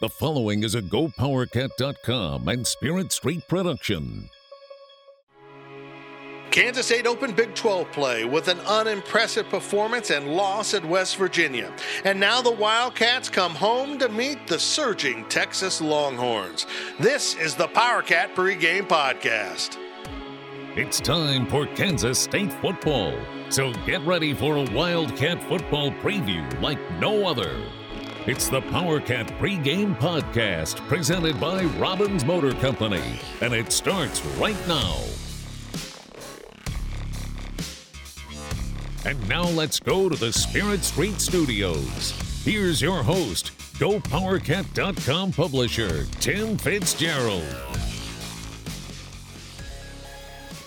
The following is a GoPowerCat.com and Spirit Street production. Kansas State opened Big 12 play with an unimpressive performance and loss at West Virginia. And now the Wildcats come home to meet the surging Texas Longhorns. This is the PowerCat pregame podcast. It's time for Kansas State football. So get ready for a Wildcat football preview like no other. It's the PowerCat pregame podcast presented by Robbins Motor Company, and it starts right now. And now let's go to the Spirit Street Studios. Here's your host, GoPowerCat.com publisher, Tim Fitzgerald.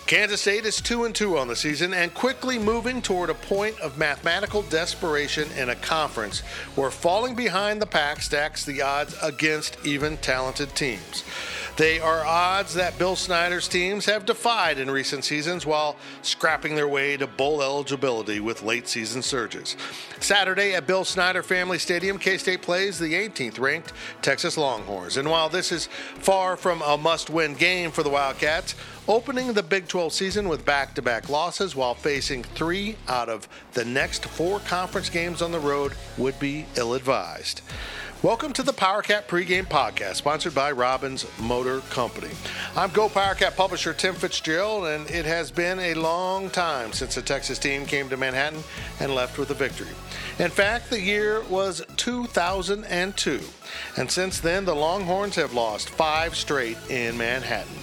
Kansas State is 2 and 2 on the season and quickly moving toward a point of mathematical desperation in a conference where falling behind the pack stacks the odds against even talented teams. They are odds that Bill Snyder's teams have defied in recent seasons while scrapping their way to bowl eligibility with late season surges. Saturday at Bill Snyder Family Stadium, K State plays the 18th ranked Texas Longhorns. And while this is far from a must win game for the Wildcats, opening the Big 12 season with back to back losses while facing three out of the next four conference games on the road would be ill advised. Welcome to the PowerCat pregame podcast, sponsored by Robbins Motor Company. I'm Go PowerCat publisher Tim Fitzgerald, and it has been a long time since the Texas team came to Manhattan and left with a victory. In fact, the year was 2002, and since then, the Longhorns have lost five straight in Manhattan.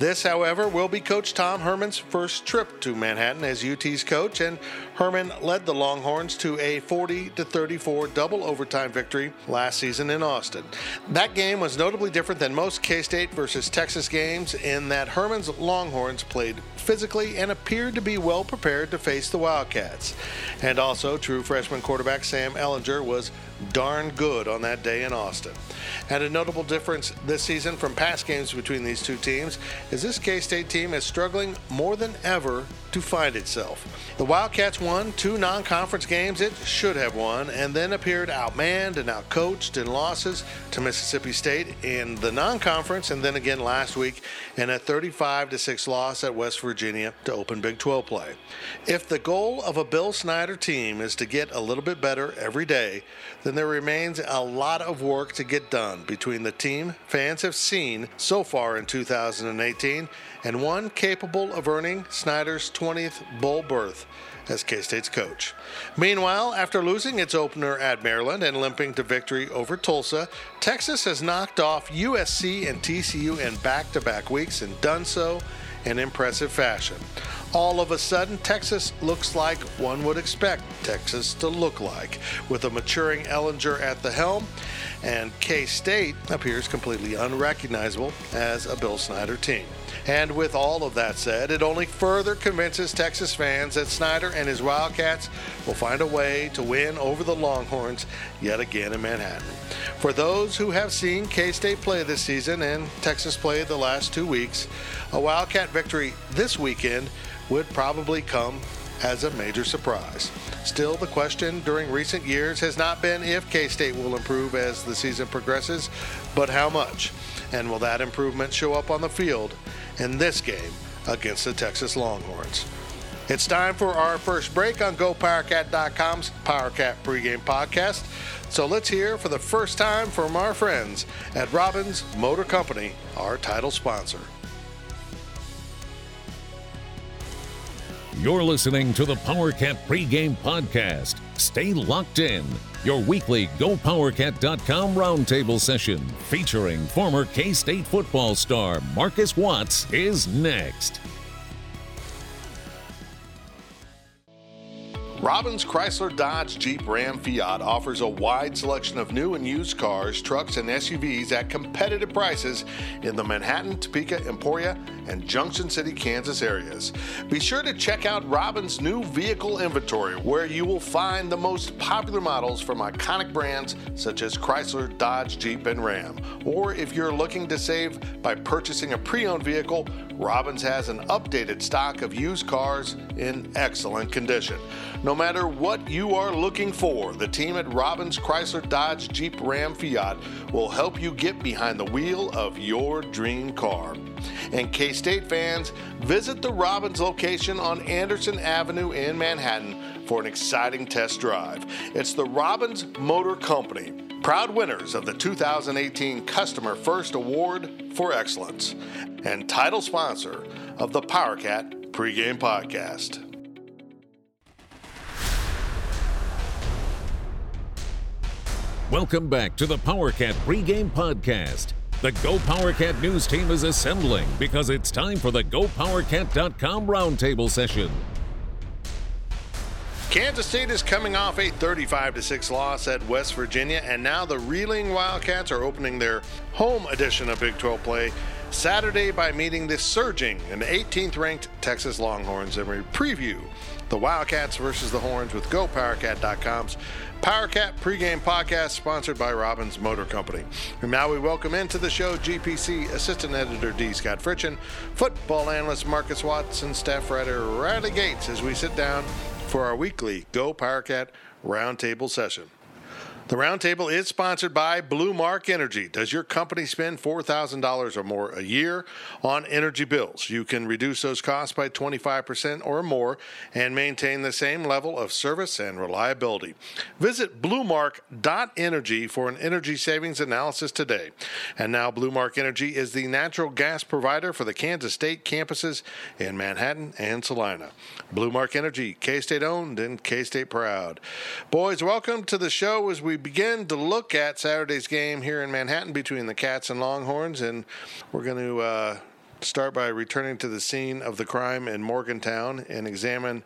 This, however, will be Coach Tom Herman's first trip to Manhattan as UT's coach, and Herman led the Longhorns to a 40 34 double overtime victory last season in Austin. That game was notably different than most K State versus Texas games in that Herman's Longhorns played physically and appeared to be well prepared to face the Wildcats. And also, true freshman quarterback Sam Ehlinger was darn good on that day in Austin. And a notable difference this season from past games between these two teams is this K State team is struggling more than ever to find itself. The Wildcats won two non conference games it should have won, and then appeared outmanned and outcoached in losses to Mississippi State in the non conference, and then again last week in a 35 6 loss at West Virginia to open Big 12 play. If the goal of a Bill Snyder team is to get a little bit better every day, then there remains a lot of work to get done between the team fans have seen so far in 2018 and one capable of earning Snyder's 20th bowl berth as K State's coach. Meanwhile, after losing its opener at Maryland and limping to victory over Tulsa, Texas has knocked off USC and TCU in back to back weeks and done so in impressive fashion. All of a sudden, Texas looks like one would expect Texas to look like, with a maturing Ehlinger at the helm, and K State appears completely unrecognizable as a Bill Snyder team. And with all of that said, it only further convinces Texas fans that Snyder and his Wildcats will find a way to win over the Longhorns yet again in Manhattan. For those who have seen K State play this season and Texas play the last two weeks, a Wildcat victory this weekend would probably come as a major surprise. Still, the question during recent years has not been if K State will improve as the season progresses, but how much. And will that improvement show up on the field in this game against the Texas Longhorns? It's time for our first break on GoPowerCat.com's PowerCat pregame podcast. So let's hear for the first time from our friends at Robbins Motor Company, our title sponsor. You're listening to the PowerCat pregame podcast. Stay locked in. Your weekly GoPowerCat.com roundtable session featuring former K State football star Marcus Watts is next. Robbins Chrysler Dodge Jeep Ram Fiat offers a wide selection of new and used cars, trucks, and SUVs at competitive prices in the Manhattan, Topeka, Emporia, and Junction City, Kansas areas. Be sure to check out Robbins' new vehicle inventory, where you will find the most popular models from iconic brands such as Chrysler, Dodge, Jeep, and Ram. Or if you're looking to save by purchasing a pre owned vehicle, Robbins has an updated stock of used cars in excellent condition. No No matter what you are looking for, the team at Robbins Chrysler Dodge Jeep Ram Fiat will help you get behind the wheel of your dream car. And K State fans, visit the Robbins location on Anderson Avenue in Manhattan for an exciting test drive. It's the Robbins Motor Company, proud winners of the 2018 Customer First Award for Excellence, and title sponsor of the PowerCat pregame podcast. Welcome back to the PowerCat pregame podcast. The Go PowerCat news team is assembling because it's time for the GoPowerCat.com roundtable session. Kansas State is coming off a 35 6 loss at West Virginia, and now the Reeling Wildcats are opening their home edition of Big 12 play Saturday by meeting the surging and 18th ranked Texas Longhorns. And we preview the Wildcats versus the Horns with GoPowerCat.com's PowerCat pregame podcast sponsored by Robbins Motor Company. And now we welcome into the show GPC Assistant Editor D. Scott Fritchen, football analyst Marcus Watson, staff writer Riley Gates as we sit down for our weekly Go PowerCat roundtable session. The roundtable is sponsored by Blue Mark Energy. Does your company spend $4,000 or more a year on energy bills? You can reduce those costs by 25% or more and maintain the same level of service and reliability. Visit bluemark.energy for an energy savings analysis today. And now, Blue Mark Energy is the natural gas provider for the Kansas State campuses in Manhattan and Salina. Blue Mark Energy, K State owned and K State proud. Boys, welcome to the show as we we begin to look at Saturday's game here in Manhattan between the Cats and Longhorns, and we're going to uh, start by returning to the scene of the crime in Morgantown and examine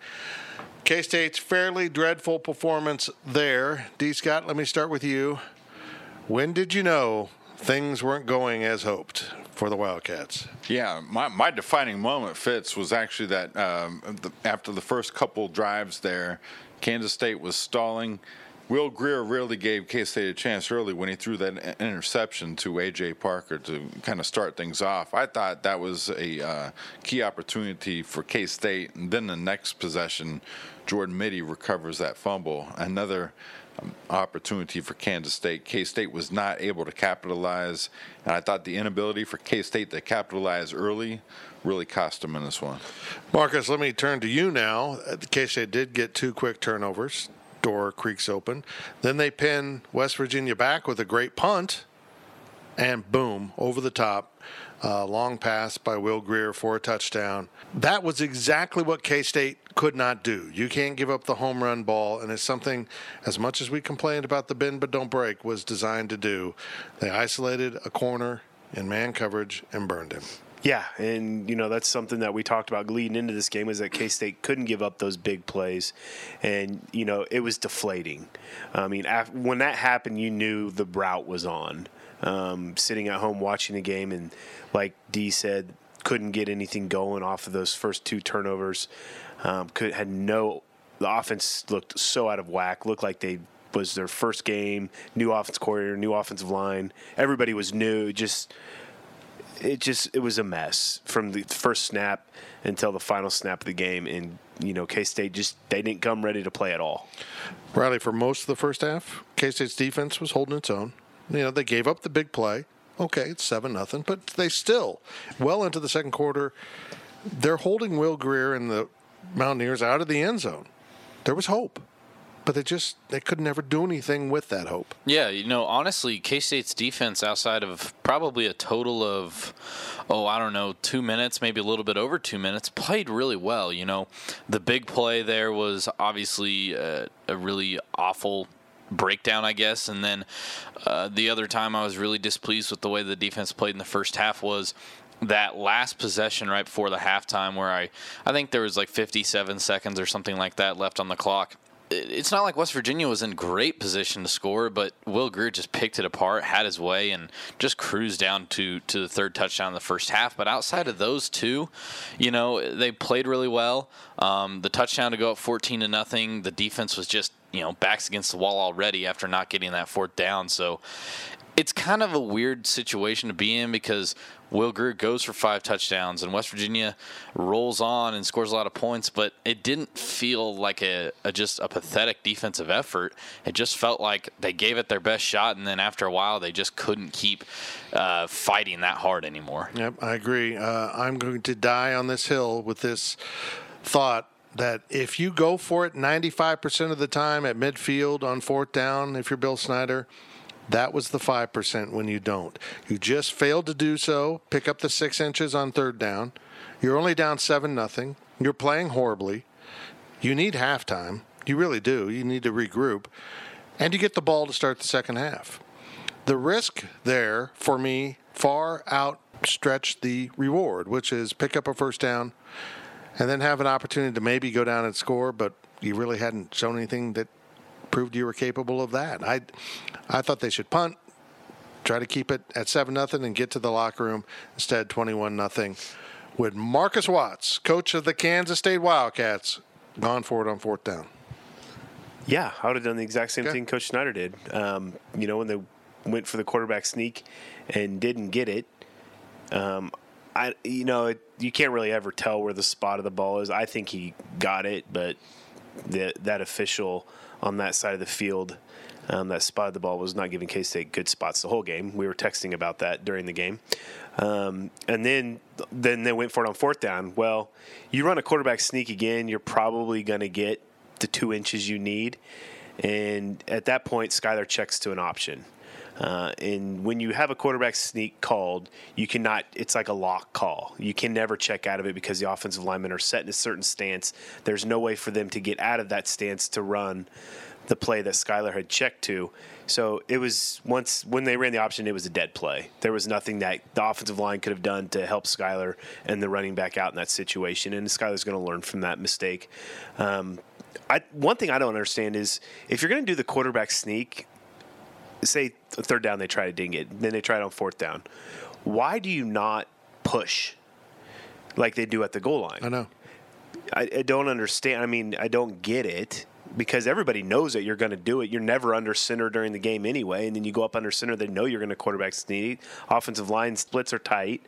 K State's fairly dreadful performance there. D. Scott, let me start with you. When did you know things weren't going as hoped for the Wildcats? Yeah, my, my defining moment, Fitz, was actually that um, the, after the first couple drives there, Kansas State was stalling Will Grier really gave K State a chance early when he threw that interception to AJ Parker to kind of start things off. I thought that was a uh, key opportunity for K State. And then the next possession, Jordan Mittie recovers that fumble. Another um, opportunity for Kansas State. K State was not able to capitalize, and I thought the inability for K State to capitalize early really cost them in this one. Marcus, let me turn to you now. K State did get two quick turnovers door creaks open. Then they pin West Virginia back with a great punt, and boom, over the top. Uh, long pass by Will Grier for a touchdown. That was exactly what K State could not do. You can't give up the home run ball, and it's something, as much as we complained about the bend but don't break, was designed to do. They isolated a corner in man coverage and burned him. Yeah, and you know that's something that we talked about leading into this game is that K State couldn't give up those big plays, and you know it was deflating. I mean, after, when that happened, you knew the route was on. Um, sitting at home watching the game, and like D said, couldn't get anything going off of those first two turnovers. Um, could had no. The offense looked so out of whack. Looked like they was their first game. New offense coordinator, new offensive line. Everybody was new. Just it just it was a mess from the first snap until the final snap of the game. And you know k-state just they didn't come ready to play at all. Riley for most of the first half k-state's defense was holding its own. You know they gave up the big play. Okay it's seven nothing but they still well into the second quarter they're holding will grier and the mountaineers out of the end zone. There was hope but they just they could never do anything with that hope. Yeah, you know, honestly, K State's defense outside of probably a total of oh, I don't know, two minutes, maybe a little bit over two minutes, played really well. You know, the big play there was obviously a, a really awful breakdown, I guess. And then uh, the other time I was really displeased with the way the defense played in the first half was that last possession right before the halftime where I I think there was like 57 seconds or something like that left on the clock it's not like West Virginia was in great position to score, but Will Grier just picked it apart, had his way, and just cruised down to, to the third touchdown in the first half. But outside of those two, you know, they played really well. Um, the touchdown to go up 14 to nothing, the defense was just, you know, backs against the wall already after not getting that fourth down. So it's kind of a weird situation to be in because Will Grier goes for five touchdowns and West Virginia rolls on and scores a lot of points, but it didn't feel like a, a, just a pathetic defensive effort. It just felt like they gave it their best shot, and then after a while, they just couldn't keep uh, fighting that hard anymore. Yep, I agree. Uh, I'm going to die on this hill with this thought that if you go for it 95% of the time at midfield on fourth down, if you're Bill Snyder, that was the 5% when you don't. You just failed to do so, pick up the six inches on third down. You're only down 7 nothing. You're playing horribly. You need halftime. You really do. You need to regroup. And you get the ball to start the second half. The risk there, for me, far outstretched the reward, which is pick up a first down and then have an opportunity to maybe go down and score, but you really hadn't shown anything that proved you were capable of that. I, I thought they should punt, try to keep it at seven nothing, and get to the locker room. Instead, twenty-one nothing. With Marcus Watts, coach of the Kansas State Wildcats, gone for it on fourth down. Yeah, I would have done the exact same okay. thing Coach Snyder did. Um, you know, when they went for the quarterback sneak and didn't get it. Um, I, you know, it, you can't really ever tell where the spot of the ball is. I think he got it, but the, that official on that side of the field um, that spotted the ball was not giving K State good spots the whole game. We were texting about that during the game, um, and then then they went for it on fourth down. Well, you run a quarterback sneak again, you're probably going to get the two inches you need, and at that point, Skylar checks to an option. Uh, and when you have a quarterback sneak called, you cannot, it's like a lock call. You can never check out of it because the offensive linemen are set in a certain stance. There's no way for them to get out of that stance to run the play that Skylar had checked to. So it was once when they ran the option, it was a dead play. There was nothing that the offensive line could have done to help Skylar and the running back out in that situation. And Skylar's going to learn from that mistake. Um, I, one thing I don't understand is if you're going to do the quarterback sneak, say third down they try to ding it, then they try it on fourth down. Why do you not push like they do at the goal line? I know. I, I don't understand. I mean, I don't get it because everybody knows that you're going to do it. You're never under center during the game anyway, and then you go up under center. They know you're going to quarterback sneak. Offensive line splits are tight.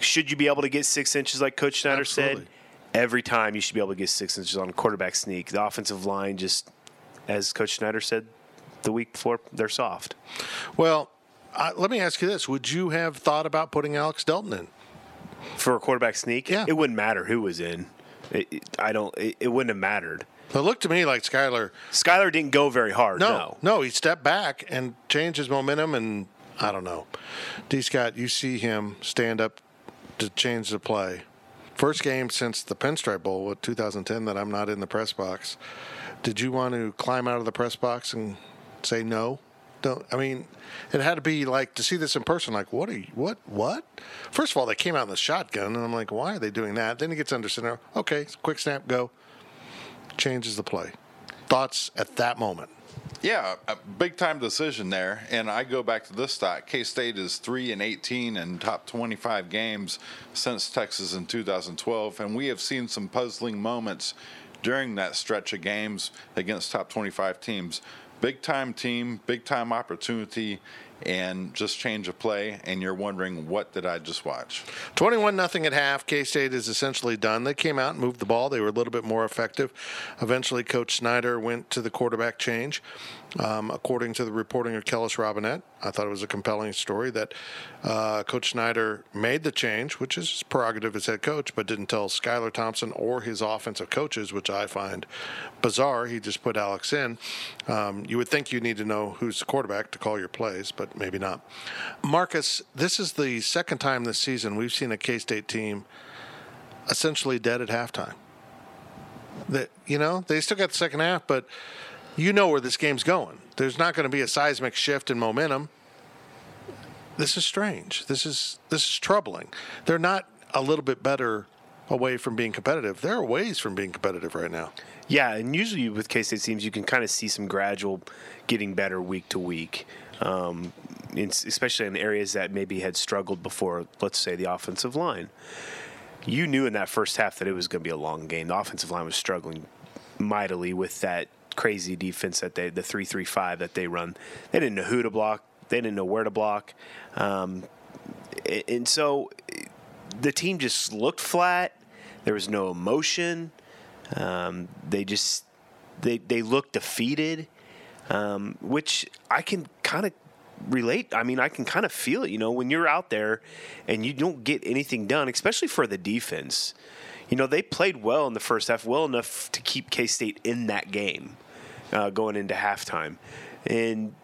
Should you be able to get six inches like Coach Snyder Absolutely. said? Every time you should be able to get six inches on a quarterback sneak. The offensive line just, as Coach Snyder said, the week before they're soft. Well, uh, let me ask you this: Would you have thought about putting Alex Delton in for a quarterback sneak? Yeah, it wouldn't matter who was in. It, it, I don't. It, it, wouldn't have mattered. It looked to me like Skylar. Skylar didn't go very hard. No, no, no, he stepped back and changed his momentum, and I don't know. D. Scott, you see him stand up to change the play. First game since the Pinstripe Bowl, with 2010, that I'm not in the press box. Did you want to climb out of the press box and say no? Don't. I mean, it had to be like to see this in person. Like, what are you? What? What? First of all, they came out in the shotgun, and I'm like, why are they doing that? Then he gets under center. Okay, quick snap, go. Changes the play. Thoughts at that moment? Yeah, a big time decision there. And I go back to this stat: K State is three and 18 in top 25 games since Texas in 2012, and we have seen some puzzling moments during that stretch of games against top 25 teams big time team, big time opportunity, and just change of play, and you're wondering what did I just watch? Twenty-one nothing at half. K State is essentially done. They came out and moved the ball. They were a little bit more effective. Eventually, Coach Snyder went to the quarterback change. Um, according to the reporting of Kellis Robinett, I thought it was a compelling story that uh, Coach Snyder made the change, which is his prerogative as head coach, but didn't tell Skylar Thompson or his offensive coaches, which I find bizarre. He just put Alex in. Um, you would think you need to know who's the quarterback to call your plays, but maybe not. Marcus, this is the second time this season we've seen a K State team essentially dead at halftime. That you know they still got the second half, but you know where this game's going. There's not going to be a seismic shift in momentum. This is strange. This is this is troubling. They're not a little bit better away from being competitive. They're ways from being competitive right now. Yeah, and usually with K State teams, you can kind of see some gradual getting better week to week, um, especially in areas that maybe had struggled before. Let's say the offensive line. You knew in that first half that it was going to be a long game. The offensive line was struggling mightily with that crazy defense that they the three three five that they run. They didn't know who to block. They didn't know where to block. Um, and so the team just looked flat. There was no emotion. Um, they just they they looked defeated, um, which I can kind of relate. I mean, I can kind of feel it. You know, when you're out there and you don't get anything done, especially for the defense. You know, they played well in the first half, well enough to keep K State in that game uh, going into halftime, and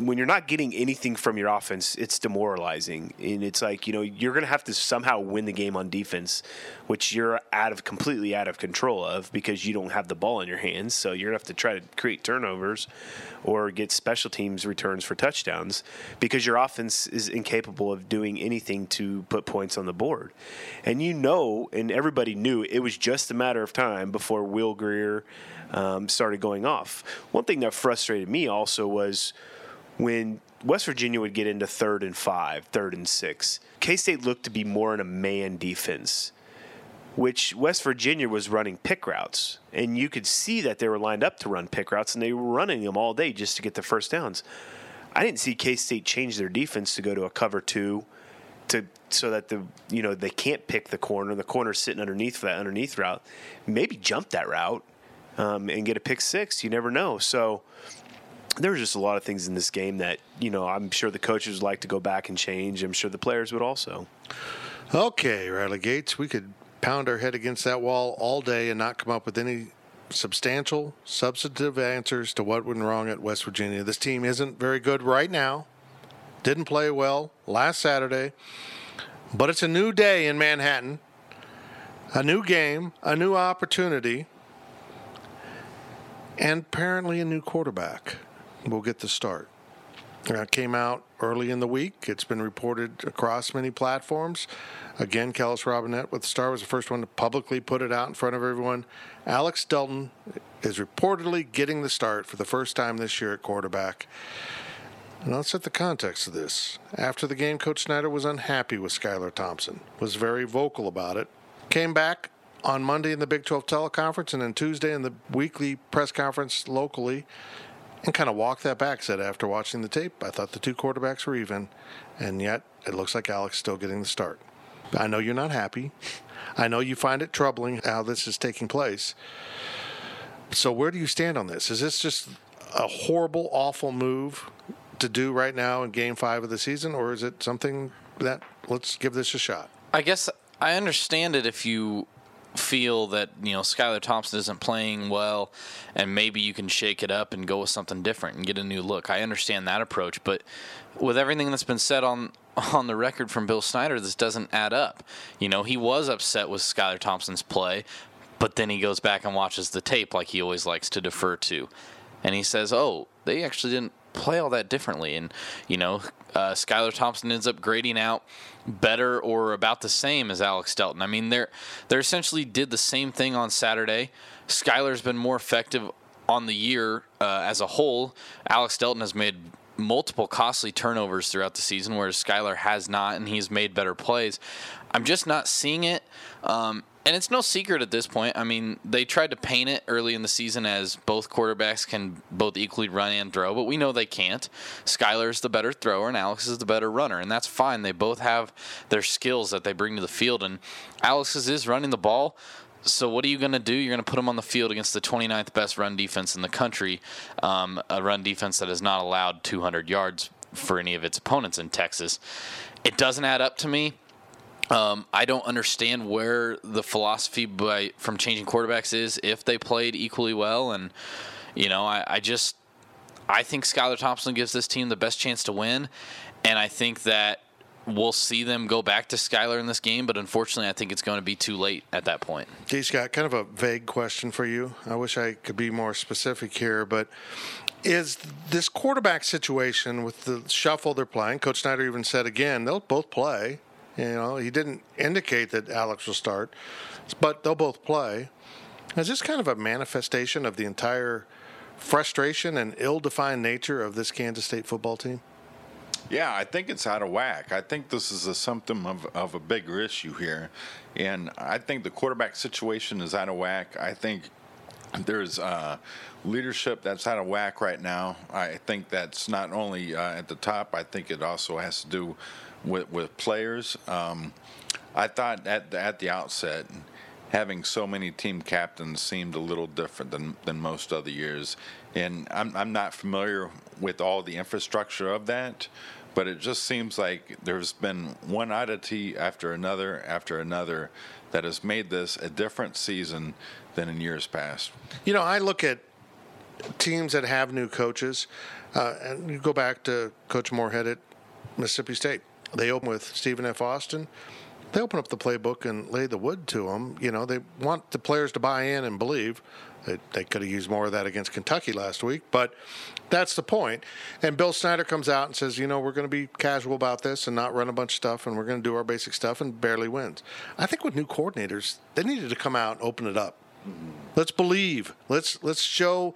when you're not getting anything from your offense, it's demoralizing. And it's like, you know, you're going to have to somehow win the game on defense, which you're out of completely out of control of because you don't have the ball in your hands. So you're going to have to try to create turnovers or get special teams returns for touchdowns because your offense is incapable of doing anything to put points on the board. And you know, and everybody knew it was just a matter of time before Will Grier um, started going off. One thing that frustrated me also was when West Virginia would get into third and five, third and six, K State looked to be more in a man defense, which West Virginia was running pick routes. And you could see that they were lined up to run pick routes, and they were running them all day just to get the first downs. I didn't see K State change their defense to go to a cover two. To, so that the you know they can't pick the corner, the corner's sitting underneath for that underneath route. Maybe jump that route um, and get a pick six. You never know. So there's just a lot of things in this game that you know I'm sure the coaches would like to go back and change. I'm sure the players would also. Okay, Riley Gates, we could pound our head against that wall all day and not come up with any substantial, substantive answers to what went wrong at West Virginia. This team isn't very good right now. Didn't play well last Saturday, but it's a new day in Manhattan, a new game, a new opportunity, and apparently a new quarterback will get the start. Uh, came out early in the week. It's been reported across many platforms. Again, Kellis Robinett with the Star was the first one to publicly put it out in front of everyone. Alex Delton is reportedly getting the start for the first time this year at quarterback. And let's set the context of this. After the game, Coach Snyder was unhappy with Skylar Thompson, was very vocal about it. Came back on Monday in the Big 12 teleconference and then Tuesday in the weekly press conference locally and kind of walked that back. Said after watching the tape, I thought the two quarterbacks were even, and yet it looks like Alex still getting the start. I know you're not happy. I know you find it troubling how this is taking place. So where do you stand on this? Is this just a horrible, awful move to do right now in Game Five of the season, or is it something that let's give this a shot? I guess I understand it if you feel that you know Skylar Thompson isn't playing well, and maybe you can shake it up and go with something different and get a new look. I understand that approach, but with everything that's been said on on the record from Bill Snyder, this doesn't add up. You know, he was upset with Skylar Thompson's play, but then he goes back and watches the tape like he always likes to defer to, and he says, "Oh, they actually didn't play all that differently. And, you know, uh, Skylar Thompson ends up grading out better or about the same as Alex Delton. I mean, they're, they essentially did the same thing on Saturday. Skylar's been more effective on the year uh, as a whole. Alex Delton has made multiple costly turnovers throughout the season, whereas Skylar has not, and he's made better plays. I'm just not seeing it. Um, and it's no secret at this point. I mean, they tried to paint it early in the season as both quarterbacks can both equally run and throw, but we know they can't. Skylar's the better thrower and Alex is the better runner, and that's fine. They both have their skills that they bring to the field, and Alex's is running the ball. So what are you going to do? You're going to put him on the field against the 29th best run defense in the country, um, a run defense that has not allowed 200 yards for any of its opponents in Texas. It doesn't add up to me. Um, I don't understand where the philosophy by from changing quarterbacks is if they played equally well, and you know, I, I just I think Skylar Thompson gives this team the best chance to win, and I think that we'll see them go back to Skylar in this game, but unfortunately, I think it's going to be too late at that point. Hey, Scott, kind of a vague question for you. I wish I could be more specific here, but is this quarterback situation with the shuffle they're playing? Coach Snyder even said again they'll both play. You know, he didn't indicate that Alex will start, but they'll both play. Is this kind of a manifestation of the entire frustration and ill-defined nature of this Kansas State football team? Yeah, I think it's out of whack. I think this is a symptom of, of a bigger issue here. And I think the quarterback situation is out of whack. I think there's uh, leadership that's out of whack right now. I think that's not only uh, at the top. I think it also has to do with with players. Um, I thought at the, at the outset, having so many team captains seemed a little different than than most other years, and I'm I'm not familiar with all the infrastructure of that. But it just seems like there's been one oddity after another after another that has made this a different season than in years past. You know, I look at teams that have new coaches, uh, and you go back to Coach Moorhead at Mississippi State. They open with Stephen F. Austin. They open up the playbook and lay the wood to them. You know, they want the players to buy in and believe. They, they could have used more of that against Kentucky last week, but that's the point. And Bill Snyder comes out and says, you know, we're going to be casual about this and not run a bunch of stuff, and we're going to do our basic stuff, and barely wins. I think with new coordinators, they needed to come out and open it up. Let's believe. Let's let's show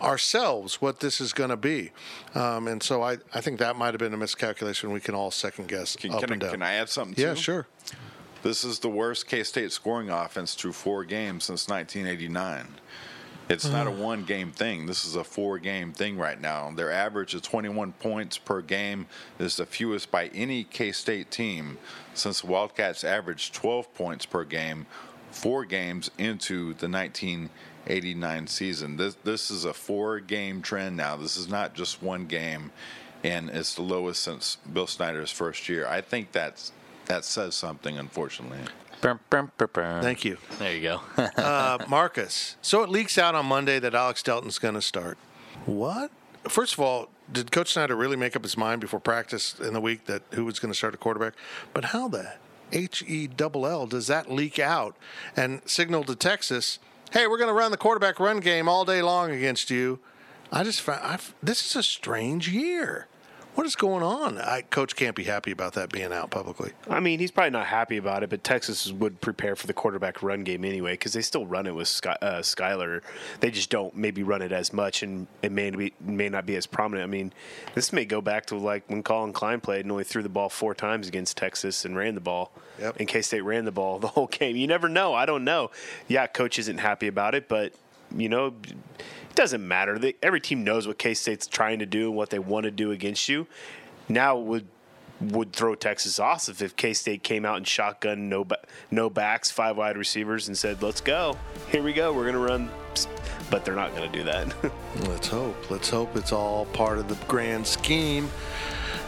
ourselves what this is going to be. Um, and so I, I think that might have been a miscalculation. We can all second guess Can, up can, I, and down. can I add something? yeah, too? sure. This is the worst K State scoring offense through four games since 1989. It's not a one game thing. This is a four game thing right now. Their average of 21 points per game is the fewest by any K State team since the Wildcats averaged 12 points per game four games into the 1989 season. This, this is a four game trend now. This is not just one game, and it's the lowest since Bill Snyder's first year. I think that's, that says something, unfortunately. Thank you. There you go. Uh, Marcus. So it leaks out on Monday that Alex Delton's going to start. What? First of all, did Coach Snyder really make up his mind before practice in the week that who was going to start a quarterback? But how the H E double L does that leak out and signal to Texas, hey, we're going to run the quarterback run game all day long against you? I just found I've, this is a strange year. What is going on? I, Coach can't be happy about that being out publicly. I mean, he's probably not happy about it, but Texas would prepare for the quarterback run game anyway because they still run it with Sky, uh, Skylar. They just don't maybe run it as much, and it may be may not be as prominent. I mean, this may go back to like when Collin Klein played and only threw the ball four times against Texas and ran the ball. Yep. And K State ran the ball the whole game. You never know. I don't know. Yeah, coach isn't happy about it, but you know. Doesn't matter. They, every team knows what K State's trying to do and what they want to do against you. Now would would throw Texas off if K State came out and shotgun no no backs, five wide receivers, and said, "Let's go, here we go, we're gonna run," but they're not gonna do that. Let's hope. Let's hope it's all part of the grand scheme.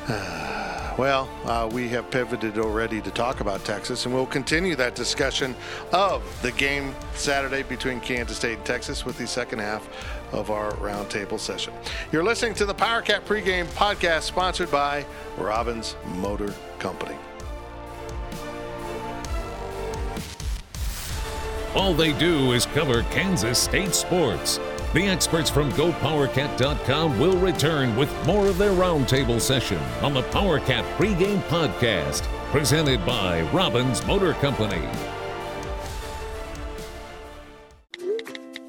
Uh, well, uh, we have pivoted already to talk about Texas, and we'll continue that discussion of the game Saturday between Kansas State and Texas with the second half of our roundtable session. You're listening to the PowerCat pregame podcast sponsored by Robbins Motor Company. All they do is cover Kansas State sports. The experts from GoPowerCat.com will return with more of their roundtable session on the PowerCat pregame podcast, presented by Robbins Motor Company.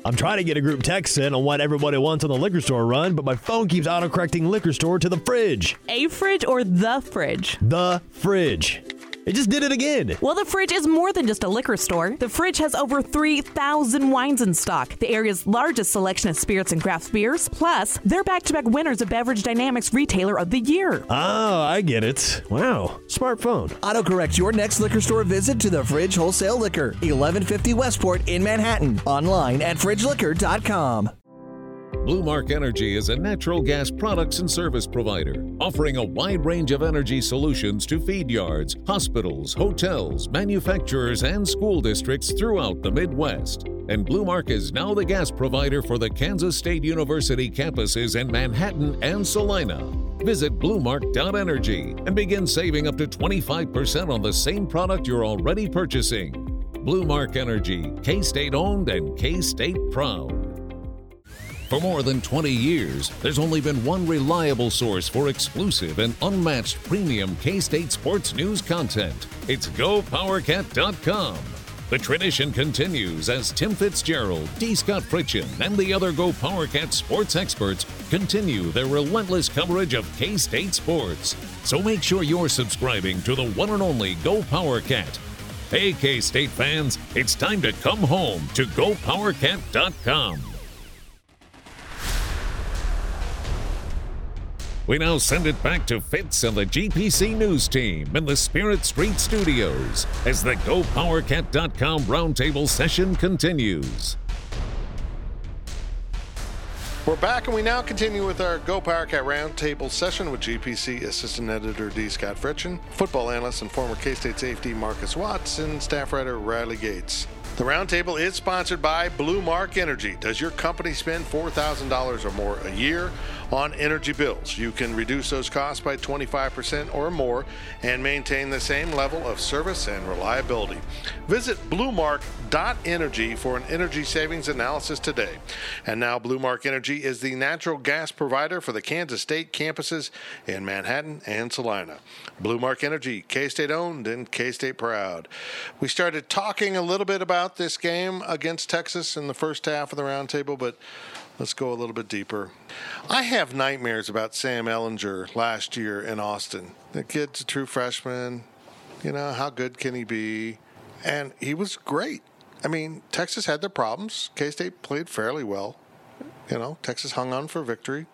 I'm trying to get a group text in on what everybody wants on the liquor store run, but my phone keeps autocorrecting liquor store to the fridge. A fridge or the fridge? The fridge. It just did it again. Well, the fridge is more than just a liquor store. The fridge has over 3,000 wines in stock, the area's largest selection of spirits and craft beers. Plus, they're back to back winners of Beverage Dynamics Retailer of the Year. Oh, I get it. Wow. Smartphone. Autocorrect your next liquor store visit to the Fridge Wholesale Liquor, 1150 Westport in Manhattan. Online at fridgeliquor.com. Blue Mark Energy is a natural gas products and service provider, offering a wide range of energy solutions to feed yards, hospitals, hotels, manufacturers, and school districts throughout the Midwest. And Blue Mark is now the gas provider for the Kansas State University campuses in Manhattan and Salina. Visit bluemark.energy and begin saving up to 25% on the same product you're already purchasing. Blue Mark Energy, K State owned and K State proud. For more than 20 years, there's only been one reliable source for exclusive and unmatched premium K State sports news content. It's GoPowerCat.com. The tradition continues as Tim Fitzgerald, D. Scott Fritchen, and the other Go PowerCat sports experts continue their relentless coverage of K State sports. So make sure you're subscribing to the one and only Go PowerCat. Hey, K State fans, it's time to come home to GoPowerCat.com. We now send it back to Fitz and the GPC News team in the Spirit Street Studios as the GoPowerCat.com roundtable session continues. We're back, and we now continue with our Go Powercat Roundtable session with GPC Assistant Editor D. Scott Fritchen, football analyst and former K State safety Marcus Watts, and staff writer Riley Gates. The roundtable is sponsored by Blue Mark Energy. Does your company spend $4,000 or more a year on energy bills? You can reduce those costs by 25% or more and maintain the same level of service and reliability. Visit bluemark.energy for an energy savings analysis today. And now, Bluemark Energy is the natural gas provider for the Kansas State campuses in Manhattan and Salina. Bluemark Energy, K State owned and K State proud. We started talking a little bit about this game against Texas in the first half of the roundtable, but let's go a little bit deeper. I have nightmares about Sam Ehlinger last year in Austin. The kid's a true freshman. You know, how good can he be? And he was great. I mean, Texas had their problems. K State played fairly well. You know, Texas hung on for victory.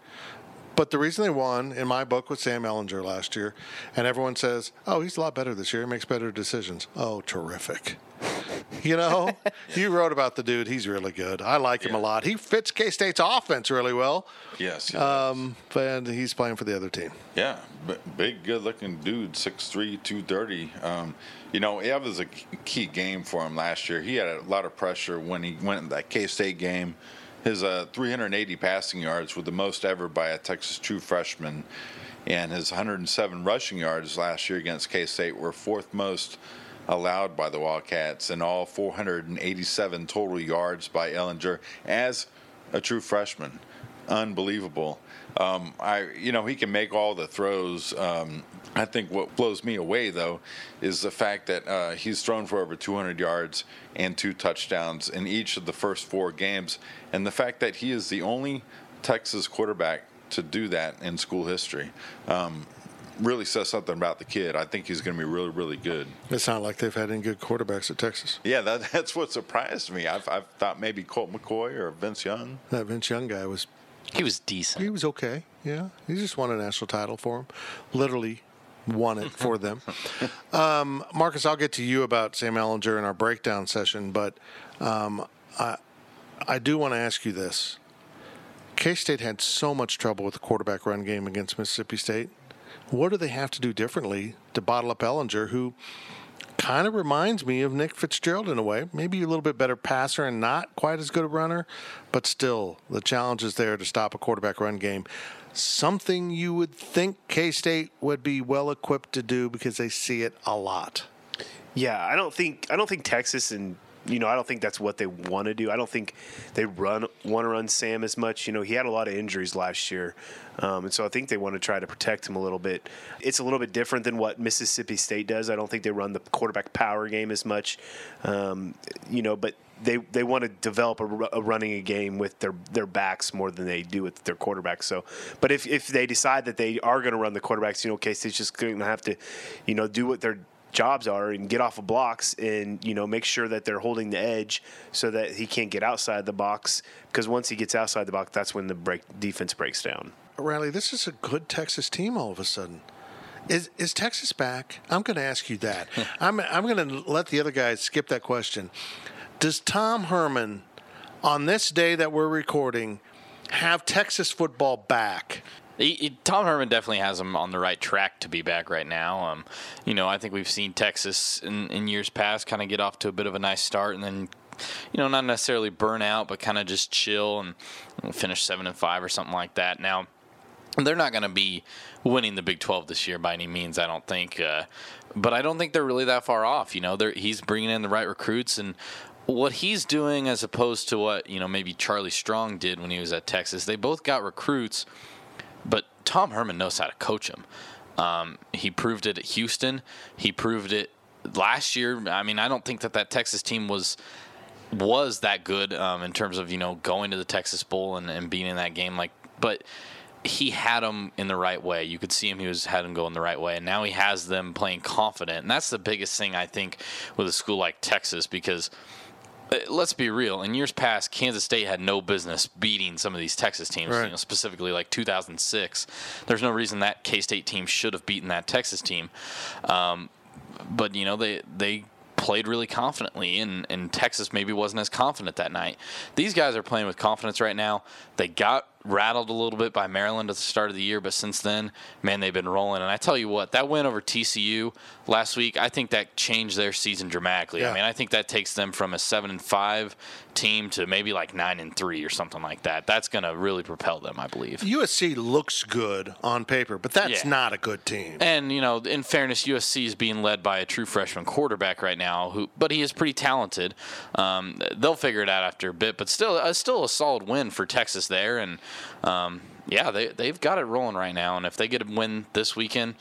But the reason they won, in my book, was Sam Ehlinger last year. And everyone says, oh, he's a lot better this year. He makes better decisions. Oh, terrific. You know, you wrote about the dude. He's really good. I like him a lot. He fits K State's offense really well. Yes. he Um, and he's playing for the other team. Yeah, b- big, good-looking dude, 6'3", 230. Um, you know, it was a key game for him last year. He had a lot of pressure when he went in that K-State game. His uh, 380 passing yards were the most ever by a Texas true freshman, and his 107 rushing yards last year against K-State were fourth most allowed by the Wildcats, and all 487 total yards by Ehlinger as a true freshman. Unbelievable. Um, I, you know, he can make all the throws. Um, I think what blows me away though is the fact that uh, he's thrown for over 200 yards and two touchdowns in each of the first four games, and the fact that he is the only Texas quarterback to do that in school history. Um, really says something about the kid. I think he's going to be really, really good. It's not like they've had any good quarterbacks at Texas. Yeah, that, that's what surprised me. I've, I've thought maybe Colt McCoy or Vince Young. That Vince Young guy was He was decent. he was okay. Yeah, he just won a national title for him. Literally won it for them. Um, Marcus, I'll get to you about Sam Ehlinger in our breakdown session, but um, I I do want to ask you this. K State had so much trouble with the quarterback run game against Mississippi State. What do they have to do differently to bottle up Ehlinger, who kind of reminds me of Nick Fitzgerald in a way? Maybe a little bit better passer and not quite as good a runner, but still, the challenge is there to stop a quarterback run game. Something you would think K State would be well equipped to do because they see it a lot. Yeah, I don't think I don't think Texas and you know I don't think that's what they want to do. I don't think they run want to run Sam as much. You know, he had a lot of injuries last year, um, and so I think they want to try to protect him a little bit. It's a little bit different than what Mississippi State does. I don't think they run the quarterback power game as much. Um, you know, but they they want to develop a, a running a game with their their backs more than they do with their quarterbacks. So, but if if they decide that they are going to run the quarterbacks, you know, State's just going to have to, you know, do what their jobs are and get off of blocks and you know make sure that they're holding the edge so that he can't get outside the box because once he gets outside the box that's when the break defense breaks down Riley, this is a good Texas team all of a sudden. Is is Texas back? I'm going to ask you that. I'm I'm going to let the other guys skip that question. Does Tom Herman, on this day that we're recording, have Texas football back? He, he- Tom Herman definitely has him on the right track to be back right now. Um, you know, I think we've seen Texas in, in years past kind of get off to a bit of a nice start and then, you know, not necessarily burn out, but kind of just chill and, finish seven and five or something like that. Now, they're not going to be winning the Big 12 this year by any means, I don't think. Uh, but I don't think they're really that far off. You know, he's bringing in the right recruits and what he's doing as opposed to what, you know, maybe Charlie Strong did when he was at Texas. They both got recruits but Tom Herman knows how to coach him. Um, he proved it at Houston. He proved it last year. I mean, I don't think that that Texas team was was that good um, in terms of you know going to the Texas Bowl and, and being in that game. Like, but he had them in the right way. You could see him; he was had them going the right way, and now he has them playing confident. And that's the biggest thing I think with a school like Texas, because let's be real. In years past, Kansas State had no business beating some of these Texas teams. Right. You know, specifically like 2006. There's no reason that K State team should have beaten that Texas team. Um, but you know they they played really confidently and, and Texas maybe wasn't as confident that night. These guys are playing with confidence right now. They got rattled a little bit by Maryland at the start of the year, but since then, man, they've been rolling. And I tell you what, that win over TCU last week, I think that changed their season dramatically. Yeah. I mean, I think that takes them from a seven and five team to maybe like nine and three or something like that. That's going to really propel them, I believe. USC looks good on paper, but that's Yeah. not a good team. And you know, in fairness, USC is being led by a true freshman quarterback right now, who, but he is pretty talented. Um, they'll figure it out after a bit, but still, uh, still a solid win for Texas there. And um, yeah, they they've got it rolling right now. And if they get a win this weekend,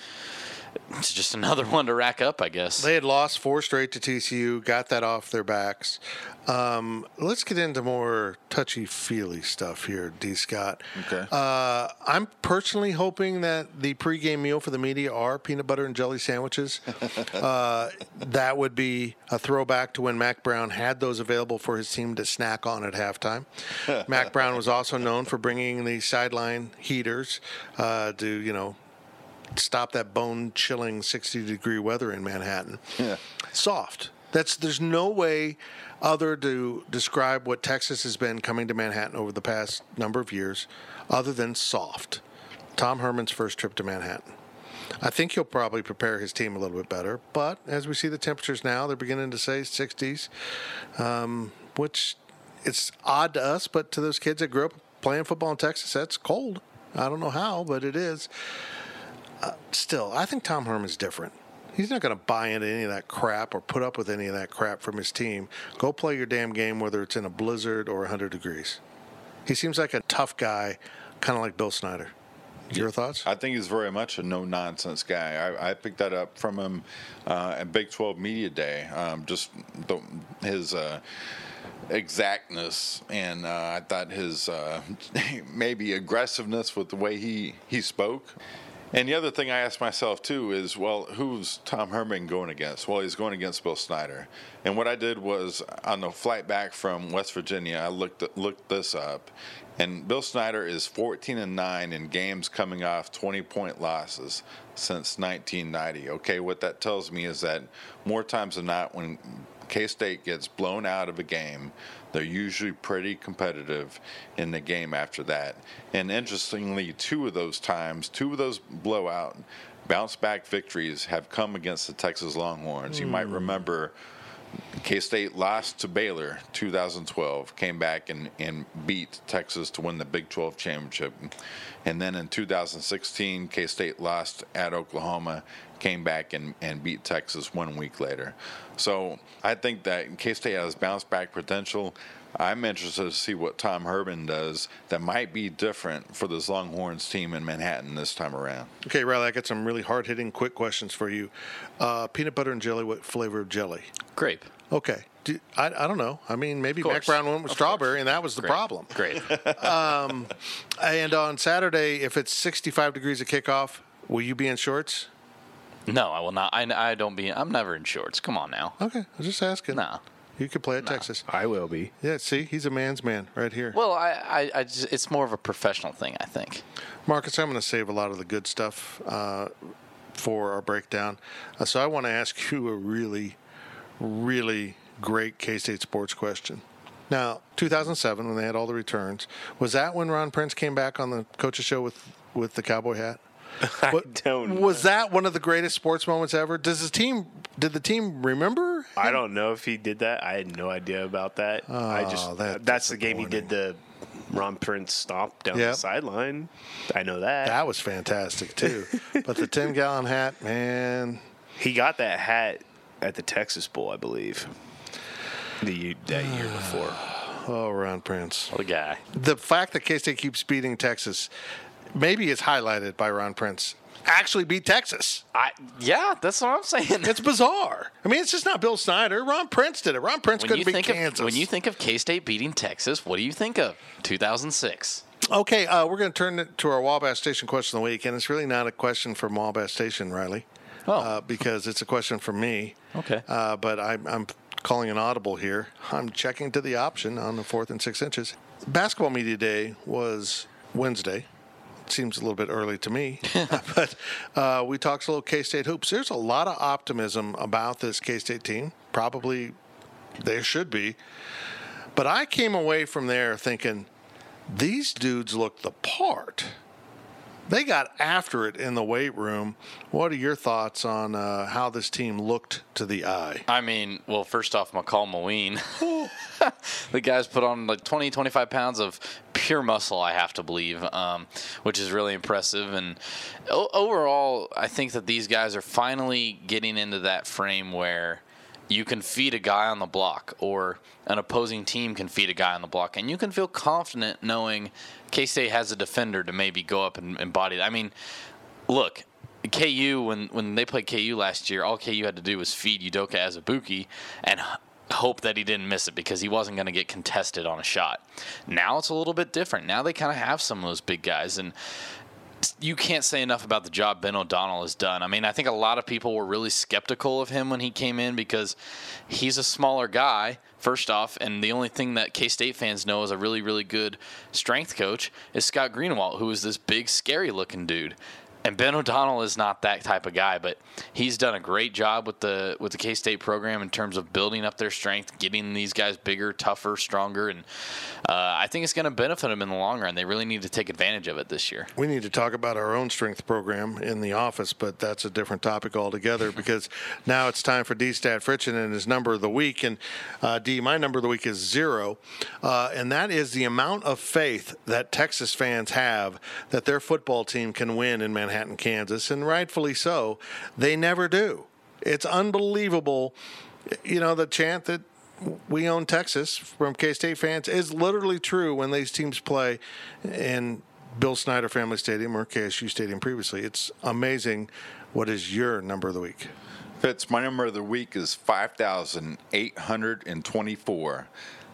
it's just another one to rack up, I guess. They had lost four straight to TCU, got that off their backs. Um, let's get into more touchy feely stuff here, D. Scott. Okay. Uh, I'm personally hoping that the pregame meal for the media are peanut butter and jelly sandwiches. uh, that would be a throwback to when Mack Brown had those available for his team to snack on at halftime. Mack Brown was also known for bringing the sideline heaters uh, to, you know, stop that bone chilling 60 degree weather in Manhattan. Yeah. Soft. That's there's no way other to describe what Texas has been coming to Manhattan over the past number of years other than soft. Tom Herman's first trip to Manhattan. I think he'll probably prepare his team a little bit better, but as we see the temperatures now, they're beginning to say 60s, um, which it's odd to us, but to those kids that grew up playing football in Texas, that's cold. I don't know how, but it is still, I think Tom Herman's different. He's not going to buy into any of that crap or put up with any of that crap from his team. Go play your damn game, whether it's in a blizzard or 100 degrees. He seems like a tough guy, kind of like Bill Snyder. Your thoughts? I think he's very much a no nonsense guy. I, I picked that up from him uh, at Big 12 Media Day. Um, just the, his uh, exactness, and uh, I thought his uh, maybe aggressiveness with the way he, he spoke. And the other thing I asked myself too is, well, who's Tom Herman going against? Well, he's going against Bill Snyder. And what I did was on the flight back from West Virginia, I looked looked this up, and Bill Snyder is 14 and 9 in games coming off 20 point losses since 1990. Okay, what that tells me is that more times than not, when K State gets blown out of a game, they're usually pretty competitive in the game after that. And interestingly, two of those times, two of those blowout bounce back victories have come against the Texas Longhorns. You might hmm. remember K State lost to Baylor 2012, came back and, and beat Texas to win the Big 12 championship. And then in 2016, K State lost at Oklahoma, came back and, and beat Texas one week later. So I think that K State has bounce back potential. I'm interested to see what Tom Herman does that might be different for this Longhorns team in Manhattan this time around. Okay, Riley, I got some really hard hitting, quick questions for you. Uh, peanut butter and jelly, what flavor of jelly? Grape. Okay. Do, I, I don't know. I mean, maybe Mack course. Brown went with Of strawberry, course. and that was the Grape. problem. Grape. And on Saturday, if it's 65 degrees at kickoff, will you be in shorts? No, I will not. I, I don't be. I'm never in shorts. Come on now. Okay, I was just asking. No. You could play at Texas. I will be. Yeah, see, he's a man's man right here. Well, I, I, I just, it's more of a professional thing, I think. Marcus, I'm going to save a lot of the good stuff uh, for our breakdown. Uh, so I want to ask you a really, really great K State sports question. Now, 2007, when they had all the returns, was that when Ron Prince came back on the coach's show with, with the cowboy hat? I What- don't. Was that one of the greatest sports moments ever? Does the team? Did the team remember? I don't know if he did that. I had no idea about that. I Oh, just that's that's the game he did the Ron Prince stomp down Yep. the sideline. I know that. That was fantastic too. but the 10 gallon hat, man. He got that hat at the Texas Bowl, I believe. The that year before. Oh, Ron Prince. What a guy. the fact that K State keeps beating Texas maybe is highlighted by Ron Prince. Actually beat Texas. I yeah, that's what I'm saying. It's bizarre. I mean, it's just not Bill Snyder. Ron Prince did it. Ron Prince when couldn't you beat think Kansas. of when you think of K State beating Texas, what do you think of 2006? Okay, uh, we're going to turn it to our Wabash Station question of the week, and it's really not a question from Wabash Station, Riley, Oh. uh, because it's a question from me. Okay. Uh, but I'm, I'm calling an audible here. I'm checking to the option on the fourth and six inches. Basketball media day was Wednesday. Seems a little bit early to me, but uh, we talked a little K State hoops. There's a lot of optimism about this K State team. Probably there should be. But I came away from there thinking these dudes look the part. They got after it in the weight room. What are your thoughts on uh, how this team looked to the eye? I mean, well, first off, Makol Mawien. the guy's put on like 20, 25 pounds of pure muscle, I have to believe, um, which is really impressive. And o- overall, I think that these guys are finally getting into that frame where you can feed a guy on the block or an opposing team can feed a guy on the block and you can feel confident knowing k-state has a defender to maybe go up and, and body i mean look ku when, when they played ku last year all ku had to do was feed udoka azubuike and hope that he didn't miss it because he wasn't going to get contested on a shot now it's a little bit different now they kind of have some of those big guys and you can't say enough about the job Ben O'Donnell has done. I mean, I think a lot of people were really skeptical of him when he came in because he's a smaller guy, first off, and the only thing that K State fans know is a really, really good strength coach is Scott Greenawalt, who is this big, scary looking dude. And Ben O'Donnell is not that type of guy, but he's done a great job with the with the K State program in terms of building up their strength, getting these guys bigger, tougher, stronger, and uh, I think it's going to benefit them in the long run. They really need to take advantage of it this year. We need to talk about our own strength program in the office, but that's a different topic altogether because now it's time for D Stat Fritchen and his number of the week. And uh, D, my number of the week is zero. Uh, and that is the amount of faith that Texas fans have that their football team can win in Manhattan, Kansas. And rightfully so. They never do. It's unbelievable. You know, the chant that we own Texas from K State fans is literally true when these teams play in Bill Snyder Family Stadium or KSU Stadium previously. It's amazing. What is your number of the week? Fitz, my number of the week is 5,824.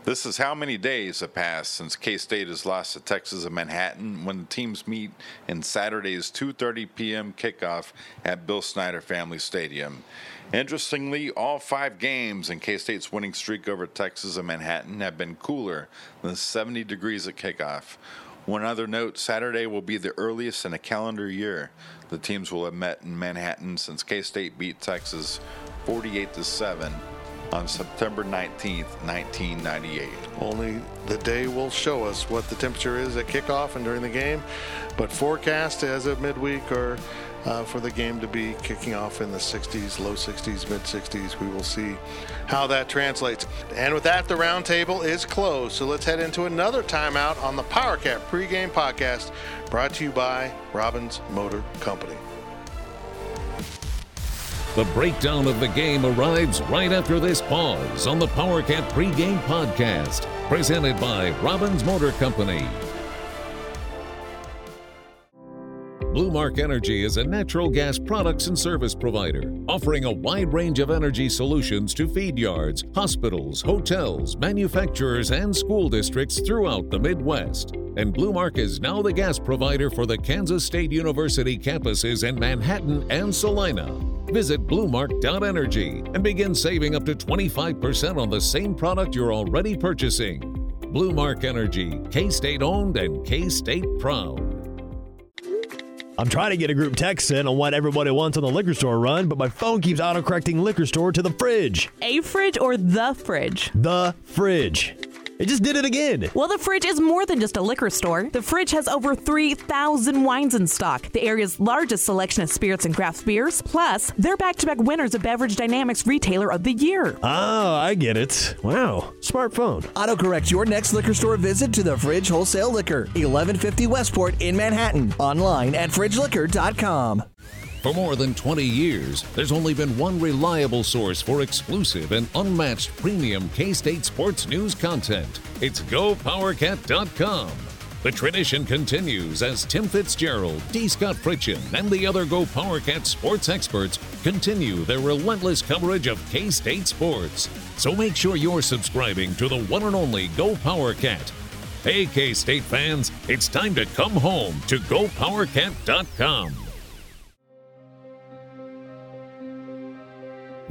This is how many days have passed since K-State has lost to Texas in Manhattan when the teams meet in Saturday's 2:30 p.m. kickoff at Bill Snyder Family Stadium. Interestingly, all five games in K-State's winning streak over Texas and Manhattan have been cooler than 70 degrees at kickoff. One other note Saturday will be the earliest in a calendar year the teams will have met in Manhattan since K State beat Texas 48 to 7 on September 19th, 1998. Only the day will show us what the temperature is at kickoff and during the game. But forecast as of midweek or uh, for the game to be kicking off in the 60s, low 60s, mid 60s. We will see how that translates. And with that, the roundtable is closed. So let's head into another timeout on the PowerCat pregame podcast brought to you by Robbins Motor Company. The breakdown of the game arrives right after this pause on the PowerCat pregame podcast, presented by Robbins Motor Company. Blue Mark Energy is a natural gas products and service provider, offering a wide range of energy solutions to feed yards, hospitals, hotels, manufacturers, and school districts throughout the Midwest. And Blue Mark is now the gas provider for the Kansas State University campuses in Manhattan and Salina. Visit bluemark.energy and begin saving up to 25% on the same product you're already purchasing. Bluemark Energy, K State owned and K State proud. I'm trying to get a group text in on what everybody wants on the liquor store run, but my phone keeps autocorrecting liquor store to the fridge. A fridge or the fridge? The fridge. It just did it again. Well, the fridge is more than just a liquor store. The fridge has over 3,000 wines in stock, the area's largest selection of spirits and craft beers. Plus, they're back to back winners of Beverage Dynamics Retailer of the Year. Oh, I get it. Wow. Smartphone. Autocorrect your next liquor store visit to the Fridge Wholesale Liquor, 1150 Westport in Manhattan. Online at fridgeliquor.com. For more than 20 years, there's only been one reliable source for exclusive and unmatched premium K State sports news content. It's GoPowerCat.com. The tradition continues as Tim Fitzgerald, D. Scott Fritchen, and the other Go PowerCat sports experts continue their relentless coverage of K State sports. So make sure you're subscribing to the one and only Go PowerCat. Hey, K State fans, it's time to come home to GoPowerCat.com.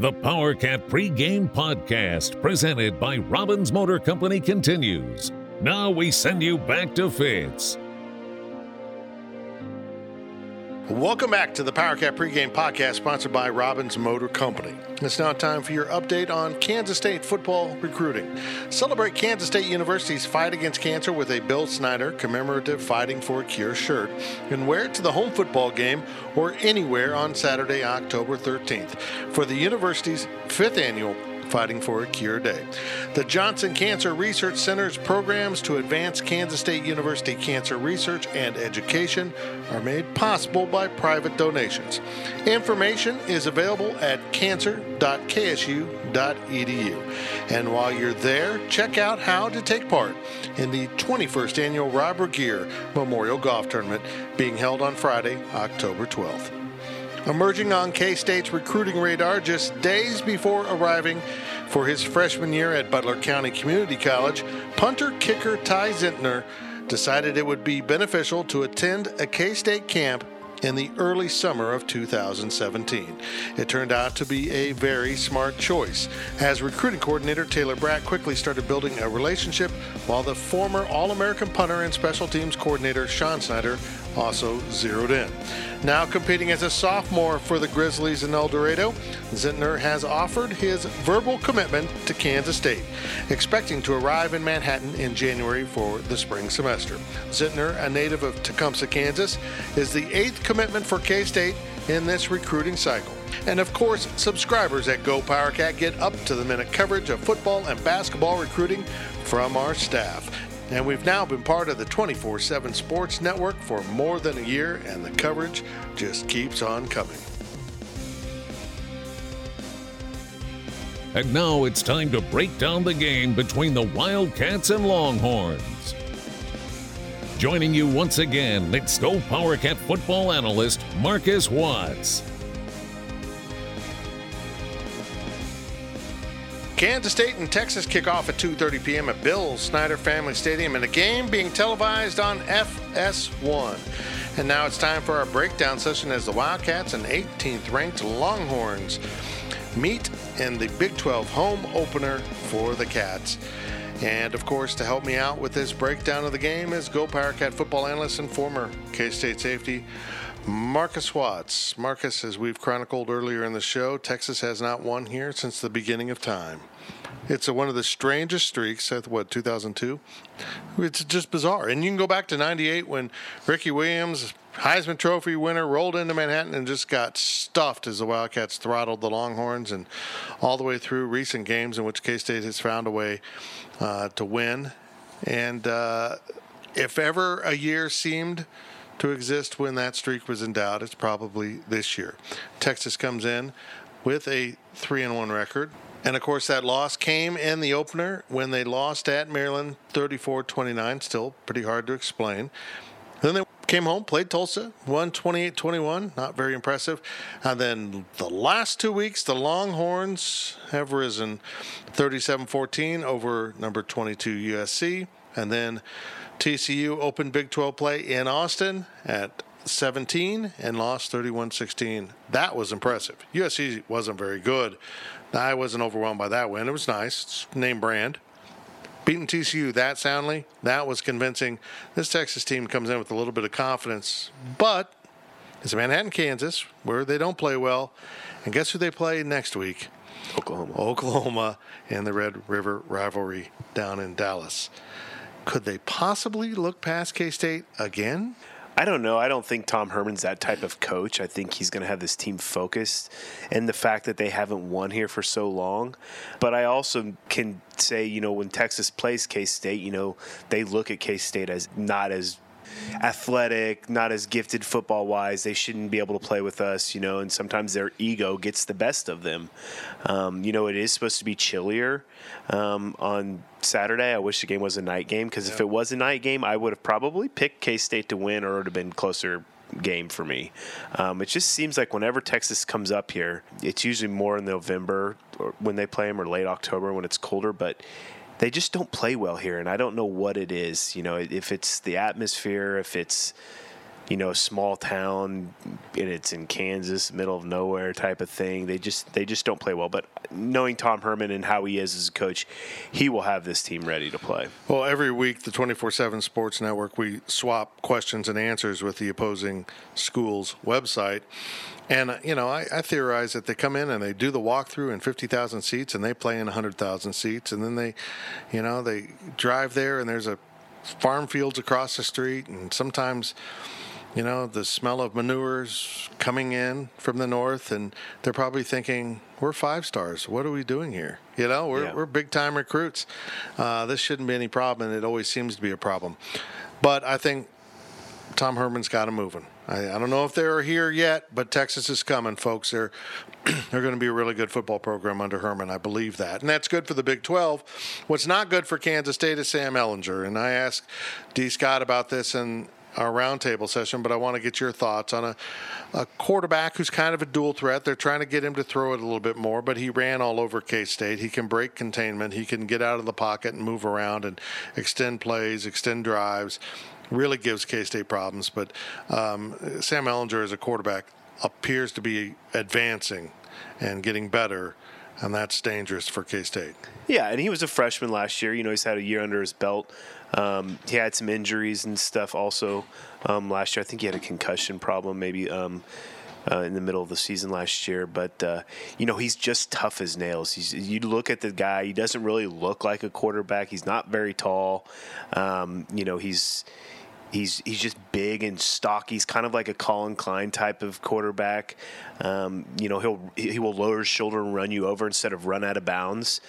The Power PowerCat pregame podcast presented by Robbins Motor Company continues. Now we send you back to Fitz. Welcome back to the PowerCat pregame podcast sponsored by Robbins Motor Company. It's now time for your update on Kansas State football recruiting. Celebrate Kansas State University's fight against cancer with a Bill Snyder commemorative Fighting for a Cure shirt and wear it to the home football game or anywhere on Saturday, October 13th for the university's fifth annual Fighting for a Cure Day. The Johnson Cancer Research Center's programs to advance Kansas State University cancer research and education are made possible by private donations. Information is available at cancer.ksu.edu. And while you're there, check out how to take part in the 21st annual Robert Gear Memorial Golf Tournament being held on Friday, October 12th. Emerging on K State's recruiting radar just days before arriving for his freshman year at Butler County Community College, punter kicker Ty Zentner decided it would be beneficial to attend a K State camp in the early summer of 2017. It turned out to be a very smart choice, as recruiting coordinator Taylor Braet quickly started building a relationship, while the former All American punter and special teams coordinator Sean Snyder also zeroed in. Now competing as a sophomore for the Grizzlies in El Dorado, Zentner has offered his verbal commitment to Kansas State, expecting to arrive in Manhattan in January for the spring semester. Zentner, a native of Tecumseh, Kansas, is the eighth commitment for K State in this recruiting cycle. And of course, subscribers at Go PowerCat get up to the minute coverage of football and basketball recruiting from our staff. And we've now been part of the 24 7 Sports Network for more than a year, and the coverage just keeps on coming. And now it's time to break down the game between the Wildcats and Longhorns. Joining you once again, let's go PowerCat football analyst Marcus Watts. Kansas State and Texas kick off at 2:30 p.m. at Bill Snyder Family Stadium in a game being televised on FS1. And now it's time for our breakdown session as the Wildcats and 18th ranked Longhorns meet in the Big 12 home opener for the Cats. And of course, to help me out with this breakdown of the game is Go PowerCat football analyst and former K State safety Marcus Watts. Marcus, as we've chronicled earlier in the show, Texas has not won here since the beginning of time. It's a, one of the strangest streaks at what 2002. It's just bizarre, and you can go back to '98 when Ricky Williams, Heisman Trophy winner, rolled into Manhattan and just got stuffed as the Wildcats throttled the Longhorns, and all the way through recent games in which K State has found a way uh, to win. And uh, if ever a year seemed to exist when that streak was in doubt, it's probably this year. Texas comes in with a three and one record. And of course, that loss came in the opener when they lost at Maryland 34 29. Still pretty hard to explain. Then they came home, played Tulsa, won 28 21. Not very impressive. And then the last two weeks, the Longhorns have risen 37 14 over number 22 USC. And then TCU opened Big 12 play in Austin at 17 and lost 31 16. That was impressive. USC wasn't very good. I wasn't overwhelmed by that win. It was nice. It's name brand. Beating TCU that soundly, that was convincing. This Texas team comes in with a little bit of confidence, but it's Manhattan, Kansas, where they don't play well. And guess who they play next week? Oklahoma. Oklahoma and the Red River rivalry down in Dallas. Could they possibly look past K State again? I don't know. I don't think Tom Herman's that type of coach. I think he's going to have this team focused and the fact that they haven't won here for so long. But I also can say, you know, when Texas plays K State, you know, they look at K State as not as athletic, not as gifted football wise. They shouldn't be able to play with us, you know, and sometimes their ego gets the best of them. Um, you know, it is supposed to be chillier um, on Saturday. I wish the game was a night game because yeah. if it was a night game, I would have probably picked K State to win or it would have been closer game for me. Um, it just seems like whenever Texas comes up here, it's usually more in November or when they play them or late October when it's colder, but they just don't play well here, and I don't know what it is. You know, if it's the atmosphere, if it's you know, small town, and it's in Kansas, middle of nowhere type of thing. They just they just don't play well. But knowing Tom Herman and how he is as a coach, he will have this team ready to play. Well, every week the 24/7 Sports Network we swap questions and answers with the opposing school's website. And you know, I, I theorize that they come in and they do the walkthrough in 50,000 seats, and they play in 100,000 seats, and then they, you know, they drive there and there's a farm fields across the street, and sometimes you know, the smell of manures coming in from the north, and they're probably thinking, we're five stars. What are we doing here? You know, we're, yeah. we're big time recruits. Uh, this shouldn't be any problem, and it always seems to be a problem. But I think Tom Herman's got them moving. I, I, don't know if they're here yet, but Texas is coming, folks. They're they're going to be a really good football program under Herman. I believe that, and that's good for the Big 12. What's not good for Kansas State is Sam Ehlinger, and I asked D. Scott about this, and our roundtable session, but I want to get your thoughts on a, a quarterback who's kind of a dual threat. They're trying to get him to throw it a little bit more, but he ran all over K State. He can break containment, he can get out of the pocket and move around and extend plays, extend drives. Really gives K State problems, but um, Sam Ehlinger as a quarterback appears to be advancing and getting better and that's dangerous for K State. Yeah, and he was a freshman last year. You know, he's had a year under his belt. Um, he had some injuries and stuff also um, last year. I think he had a concussion problem maybe um, uh, in the middle of the season last year. But uh, you know he's just tough as nails. He's, you look at the guy; he doesn't really look like a quarterback. He's not very tall. Um, you know he's He's he's just big and stocky. He's kind of like a Collin Klein type of quarterback. Um, you know, he'll he will lower his shoulder and run you over instead of run out of bounds.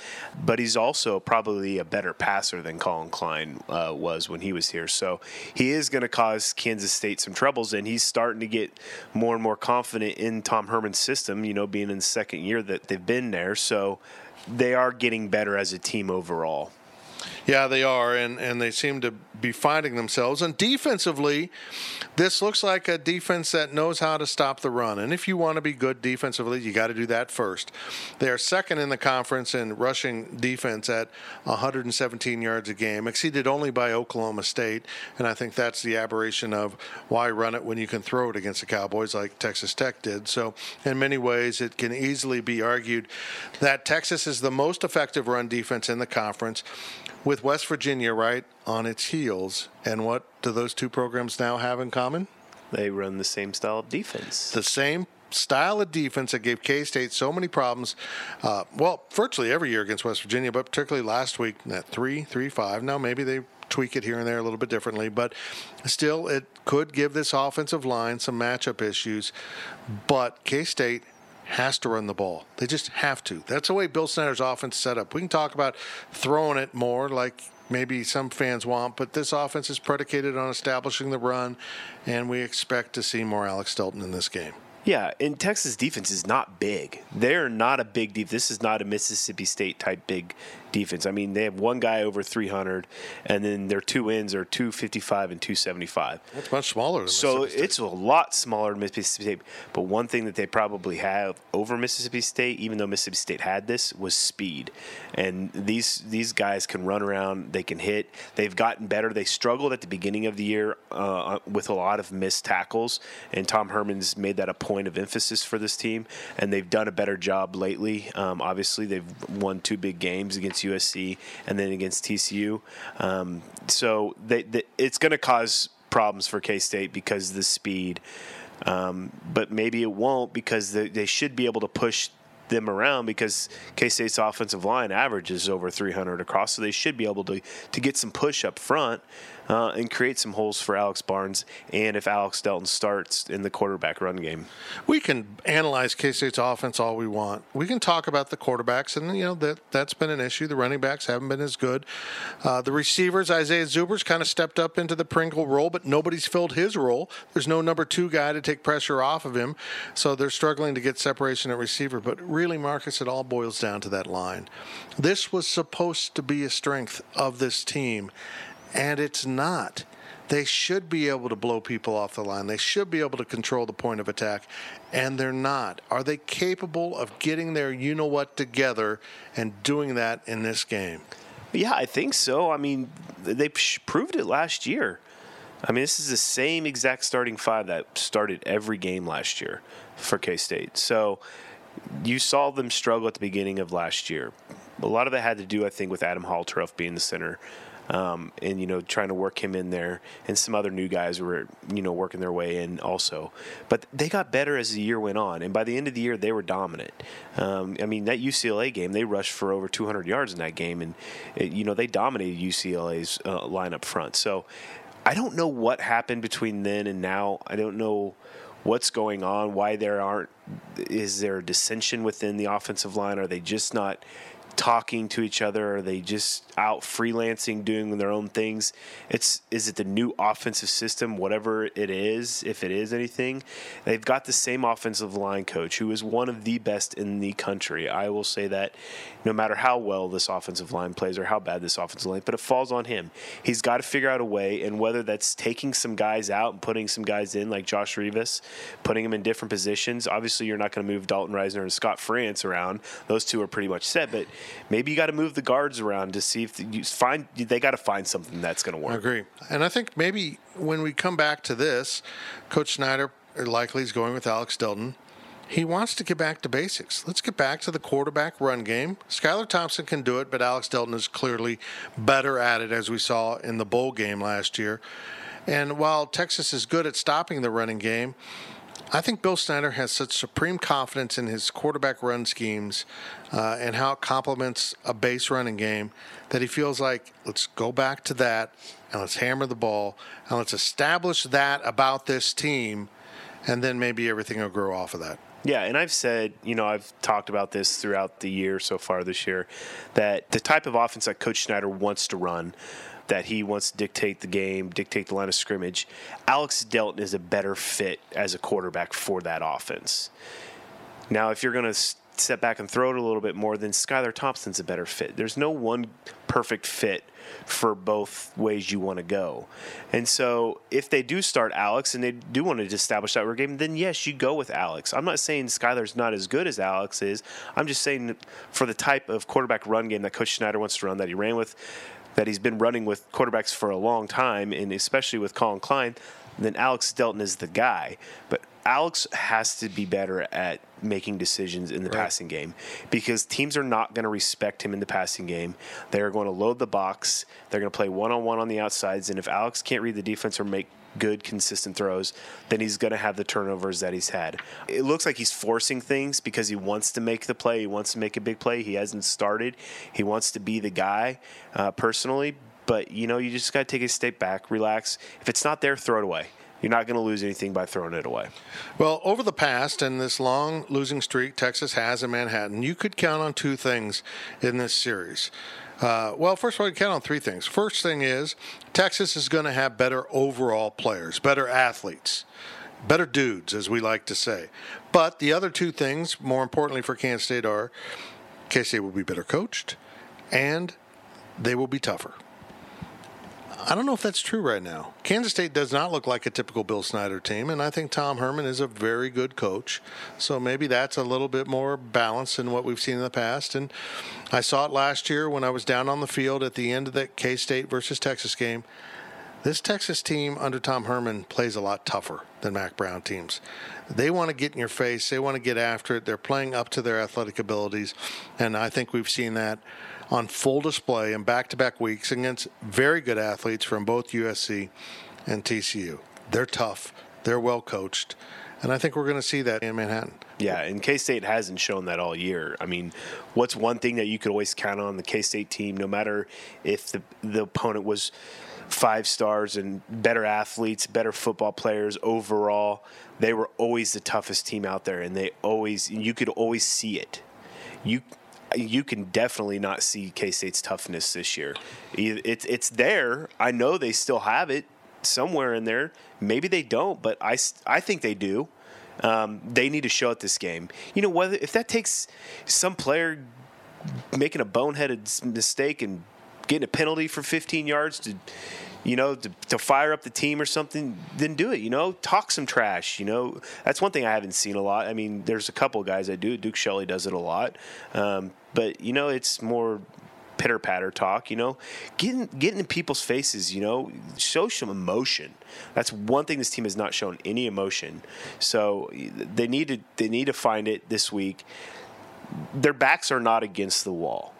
But he's also probably a better passer than Collin Klein uh, was when he was here. So he is going to cause Kansas State some troubles, and he's starting to get more and more confident in Tom Herman's system. You know, being in the second year that they've been there, so they are getting better as a team overall. Yeah, they are, and, and they seem to be finding themselves. And defensively, this looks like a defense that knows how to stop the run. And if you want to be good defensively, you got to do that first. They are second in the conference in rushing defense at 117 yards a game, exceeded only by Oklahoma State. And I think that's the aberration of why run it when you can throw it against the Cowboys like Texas Tech did. So, in many ways, it can easily be argued that Texas is the most effective run defense in the conference with West Virginia right on its heels. And what do those two programs now have in common? They run the same style of defense. The same style of defense that gave K State so many problems. Uh, well, virtually every year against West Virginia, but particularly last week at three, three, five. Now maybe they tweak it here and there a little bit differently, but still, it could give this offensive line some matchup issues. But K State has to run the ball. They just have to. That's the way Bill Snyder's offense set up. We can talk about throwing it more like maybe some fans want, but this offense is predicated on establishing the run, and we expect to see more Alex Delton in this game. Yeah, and Texas defense is not big. They're not a big defense. This is not a Mississippi State type big defense. I mean, they have one guy over 300, and then their two ends are 255 and 275. That's much smaller. So it's a lot smaller than Mississippi State. But one thing that they probably have over Mississippi State, even though Mississippi State had this, was speed. And these these guys can run around. They can hit. They've gotten better. They struggled at the beginning of the year uh, with a lot of missed tackles, and Tom Herman's made that a point of emphasis for this team. And they've done a better job lately. Um, obviously, they've won two big games against USC and then against TCU. Um, so they, they, it's going to cause problems for K State because of the speed. Um, but maybe it won't because they, they should be able to push them around because K State's offensive line averages over 300 across, so they should be able to to get some push up front uh, and create some holes for Alex Barnes and if Alex Delton starts in the quarterback run game. We can analyze K State's offense all we want. We can talk about the quarterbacks, and you know that that's been an issue. The running backs haven't been as good. Uh, the receivers, Isaiah Zuber's kind of stepped up into the Pringle role, but nobody's filled his role. There's no number two guy to take pressure off of him, so they're struggling to get separation at receiver. But really, Marcus, it all boils down to that line. This was supposed to be a strength of this team and it's not. They should be able to blow people off the line. They should be able to control the point of attack, and they're not. Are they capable of getting their you know what together and doing that in this game? Yeah, I think so. I mean, they proved it last year. I mean, this is the same exact starting five that started every game last year for K State. So you saw them struggle at the beginning of last year. A lot of that had to do, I think, with Adam Holtorf being the center. Um, and you know trying to work him in there, and some other new guys were you know working their way in also. But they got better as the year went on, and by the end of the year they were dominant. Um, I mean that UCLA game, they rushed for over 200 yards in that game, and it, you know they dominated UCLA's uh, front. So I don't know what happened between then and now. I don't know what's going on, why there aren't is there dissension within the offensive line? Are they just not talking to each other? Are they just out freelancing, doing their own things? It's is it the new offensive system, whatever it is, if it is anything? They've got the same offensive line coach who is one of the best in the country. I will say that no matter how well this offensive line plays or how bad this offensive line, but it falls on him. He's got to figure out a way, and whether that's taking some guys out and putting some guys in, like Josh Rivas, putting them in different positions. Obviously, you're not going to move Dalton Risner and Scott Frantz around; those two are pretty much set. But maybe you got to move the guards around to see if you find they got to find something that's going to work. I agree, and I think maybe when we come back to this, Coach Snyder likely is going with Alex Delton. He wants to get back to basics. Let's get back to the quarterback run game. Skylar Thompson can do it, but Alex Delton is clearly better at it, as we saw in the bowl game last year. And while Texas is good at stopping the running game, I think Bill Snyder has such supreme confidence in his quarterback run schemes uh, and how it complements a base running game that he feels like let's go back to that and let's hammer the ball and let's establish that about this team, and then maybe everything will grow off of that. Yeah, and I've said, you know, I've talked about this throughout the year so far this year, that the type of offense that Coach Snyder wants to run that he wants to dictate the game, dictate the line of scrimmage. Alex Delton is a better fit as a quarterback for that offense. Now, if you're going to step back and throw it a little bit more, then Skylar Thompson's a better fit. There's no one perfect fit for both ways you want to go. And so if they do start Alex and they do want to establish that game, then yes, you go with Alex. I'm not saying Skylar's not as good as Alex is. I'm just saying for the type of quarterback run game that Coach Snyder wants to run that he ran with that he's been running with quarterbacks for a long time, and especially with Collin Klein, then Alex Delton is the guy. But Alex has to be better at making decisions in the right. passing game because teams are not going to respect him in the passing game. They're going to load the box. They're going to play one on one on the outsides. And if Alex can't read the defense or make good, consistent throws, then he's going to have the turnovers that he's had. It looks like he's forcing things because he wants to make the play. He wants to make a big play. He hasn't started. He wants to be the guy uh, personally. But, you know, you just got to take a step back, relax. If it's not there, throw it away. You're not going to lose anything by throwing it away. Well, over the past and this long losing streak Texas has in Manhattan, you could count on two things in this series. Uh, well, first of all, you count on three things. First thing is Texas is going to have better overall players, better athletes, better dudes, as we like to say. But the other two things, more importantly for Kansas State, are K State will be better coached and they will be tougher. I don't know if that's true right now. Kansas State does not look like a typical Bill Snyder team, and I think Tom Herman is a very good coach. So maybe that's a little bit more balanced than what we've seen in the past. And I saw it last year when I was down on the field at the end of that K State versus Texas game. This Texas team under Tom Herman plays a lot tougher than Mack Brown teams. They want to get in your face, they want to get after it. They're playing up to their athletic abilities, and I think we've seen that on full display in back to back weeks against very good athletes from both USC and TCU. They're tough, they're well coached. And I think we're going to see that in Manhattan. Yeah, and K State hasn't shown that all year. I mean, what's one thing that you could always count on the K State team, no matter if the the opponent was five stars and better athletes, better football players overall, they were always the toughest team out there, and they always you could always see it. You you can definitely not see K State's toughness this year. It's it's there. I know they still have it somewhere in there. Maybe they don't, but I, I think they do. Um, they need to show at this game. You know whether if that takes some player making a boneheaded mistake and getting a penalty for 15 yards to you know, to, to fire up the team or something, then do it. You know, talk some trash. You know, that's one thing I haven't seen a lot. I mean, there's a couple guys that do. Duke Shelley does it a lot, um, but you know, it's more pitter patter talk. You know, getting getting in people's faces. You know, show some emotion. That's one thing this team has not shown any emotion. So they need to they need to find it this week. Their backs are not against the wall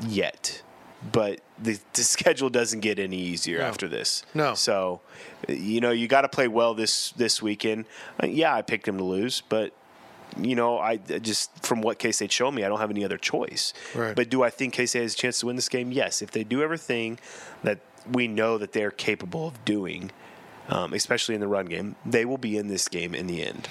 yet, but the, the schedule doesn't get any easier No. after this. No. So, you know, you got to play well this this weekend. Uh, yeah, I picked them to lose, but you know, I I just from what K State showed me, I don't have any other choice. Right. But do I think K State has a chance to win this game? Yes, if they do everything that we know that they're capable of doing. Um, especially in the run game, they will be in this game in the end.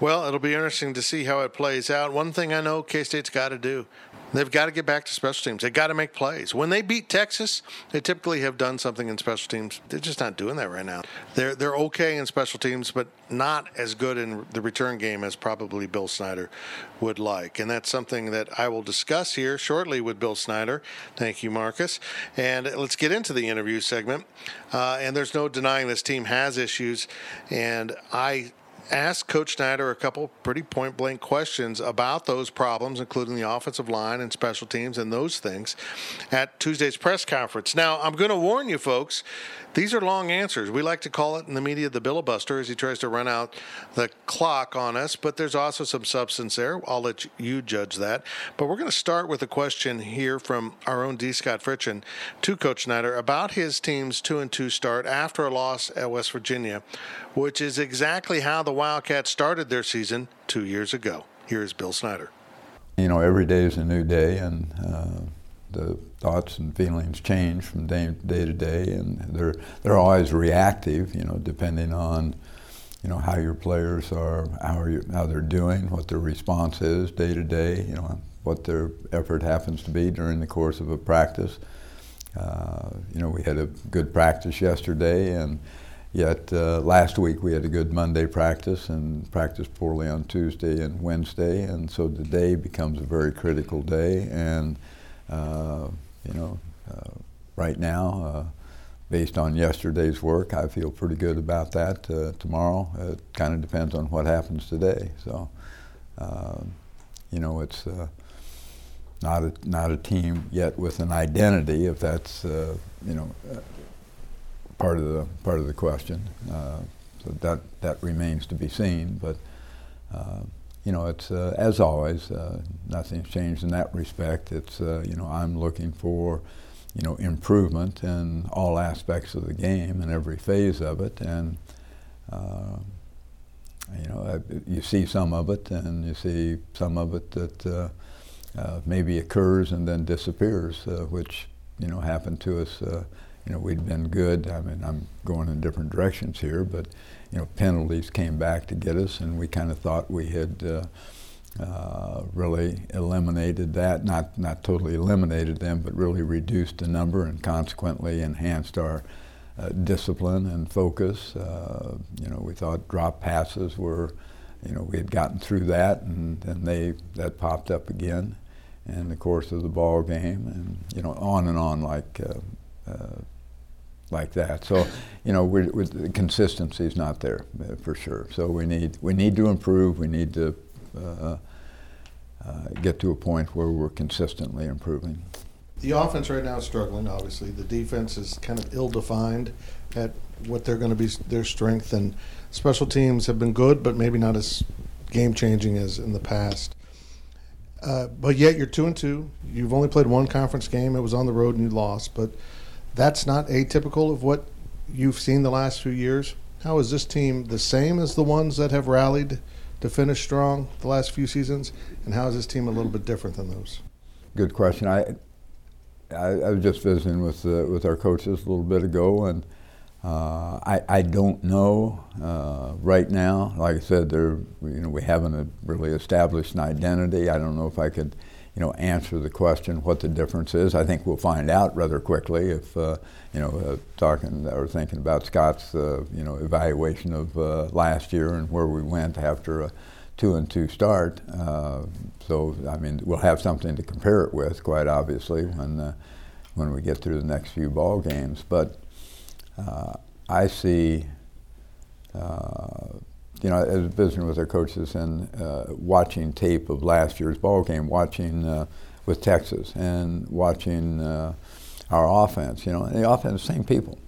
Well, it'll be interesting to see how it plays out. One thing I know K State's got to do. They've got to get back to special teams. They've got to make plays. When they beat Texas, they typically have done something in special teams. They're just not doing that right now. They're they're okay in special teams, but not as good in the return game as probably Bill Snyder would like. And that's something that I will discuss here shortly with Bill Snyder. Thank you, Marcus. And let's get into the interview segment. Uh, and there's no denying this team has issues. And I asked Coach Snyder a couple pretty point blank questions about those problems, including the offensive line and special teams and those things, at Tuesday's press conference. Now, I'm going to warn you, folks. These are long answers. We like to call it in the media the Billabuster as he tries to run out the clock on us, but there's also some substance there. I'll let you judge that. But we're going to start with a question here from our own D. Scott Fritchen to Coach Snyder about his team's 2 and 2 start after a loss at West Virginia, which is exactly how the Wildcats started their season two years ago. Here is Bill Snyder. You know, every day is a new day, and uh, the thoughts and feelings change from day, day to day, and they're they're always reactive. You know, depending on you know how your players are, how are you, how they're doing, what their response is day to day. You know, what their effort happens to be during the course of a practice. Uh, you know, we had a good practice yesterday, and yet uh, last week we had a good Monday practice and practiced poorly on Tuesday and Wednesday, and so today becomes a very critical day. And uh, you know, uh, right now, uh, based on yesterday's work, I feel pretty good about that. Uh, tomorrow, it kind of depends on what happens today. So, uh, you know, it's not a not a team yet with an identity, if that's you know part of the part of the question. Uh, so that that remains to be seen, but. Uh, you know, it's uh, as always, uh, nothing's changed in that respect. It's uh, you know, I'm looking for you know improvement in all aspects of the game and every phase of it, and you know, you see some of it, and you see some of it that uh, uh, maybe occurs and then disappears, uh, which you know happened to us. You know, we'd been good. I mean, I'm going in different directions here, but you know, penalties came back to get us, and we kind of thought we had uh, uh, really eliminated that. Not not totally eliminated them, but really reduced the number, and consequently enhanced our uh, discipline and focus. Uh, you know, we thought drop passes were, you know, we had gotten through that, and then they that popped up again in the course of the ball game, and you know, on and on like. Uh, uh, like that. So, you know, we're, we're, the consistency is not there uh, for sure. So we need we need to improve. We need to uh, uh, get to a point where we're consistently improving. The offense right now is struggling, obviously. The defense is kind of ill defined at what they're going to be their strength, and special teams have been good, but maybe not as game changing as in the past. Uh, but yet you're two and two. You've only played one conference game. It was on the road and you lost, but that's not atypical of what you've seen the last few years. How is this team the same as the ones that have rallied to finish strong the last few seasons, and how is this team a little bit different than those? Good question. I I, I was just visiting with uh, with our coaches a little bit ago, and uh, I I don't know uh, right now. Like I said, there you know we haven't really established an identity. I don't know if I could you know, answer the question what the difference is. I think we'll find out rather quickly if, uh, you know, uh, talking or thinking about Scott's, uh, you know, evaluation of uh, last year and where we went after a two and two start. Uh, so, I mean, we'll have something to compare it with, quite obviously, when uh, when we get through the next few ball games. But I see you know, as visiting with our coaches and uh, watching tape of last year's ball game, watching uh, with Texas and watching uh, our offense. You know, and the offense, same people,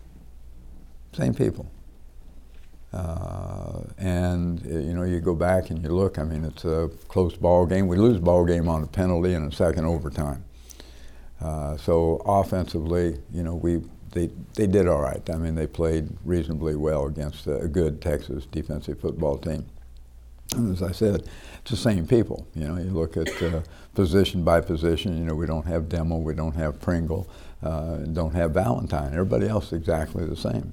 same people. Uh, and uh, you know, you go back and you look. I mean, it's a close ball game. We lose ball game on a penalty in a second overtime. Uh, so offensively, you know, we they they did all right. I mean, they played reasonably well against a good Texas defensive football team. And as I said, it's the same people. You know, you look at uh, position by position. You know, we don't have Demo, we don't have Pringle, uh, don't have Valentine. Everybody else exactly the same.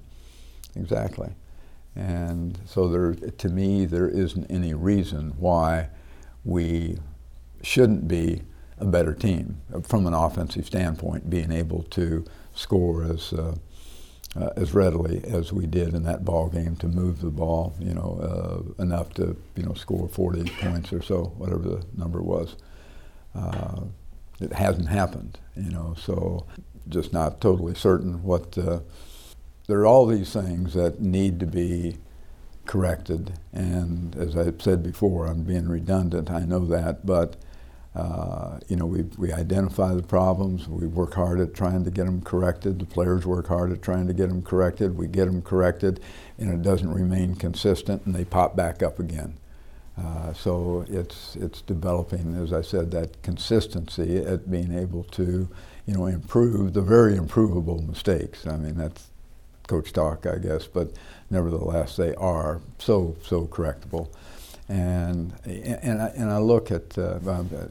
Exactly. And so there, to me, there isn't any reason why we shouldn't be a better team from an offensive standpoint, being able to score as uh, uh, as readily as we did in that ball game to move the ball, you know, uh, enough to you know score 40 points or so, whatever the number was. It hasn't happened, you know, so just not totally certain what. There are all these things that need to be corrected, and as I said before, I'm being redundant. I know that, but uh, you know, we, we identify the problems. We work hard at trying to get them corrected. The players work hard at trying to get them corrected. We get them corrected, and it doesn't remain consistent, and they pop back up again. Uh, so it's it's developing, as I said, that consistency at being able to, you know, improve the very improvable mistakes. I mean, that's coach talk, I guess, but nevertheless, they are so so correctable. And, and, I, and I look at, uh,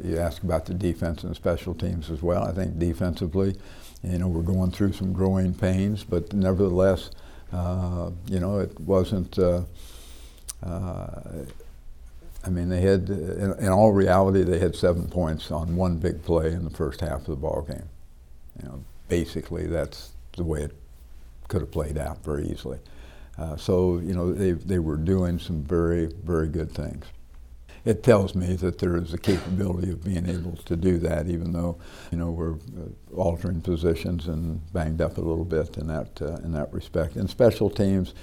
you ask about the defense and special teams as well. I think defensively, you know, we're going through some growing pains, but nevertheless, uh, you know, it wasn't, uh, uh I mean, they had, in, in, all reality, they had seven points on one big play in the first half of the ball game. You know, basically, that's the way it could have played out very easily. Uh, so, you know, they, they were doing some very, very good things. It tells me that there is a capability of being able to do that, even though, you know, we're uh, altering positions and banged up a little bit in that, uh, in that respect. In special teams,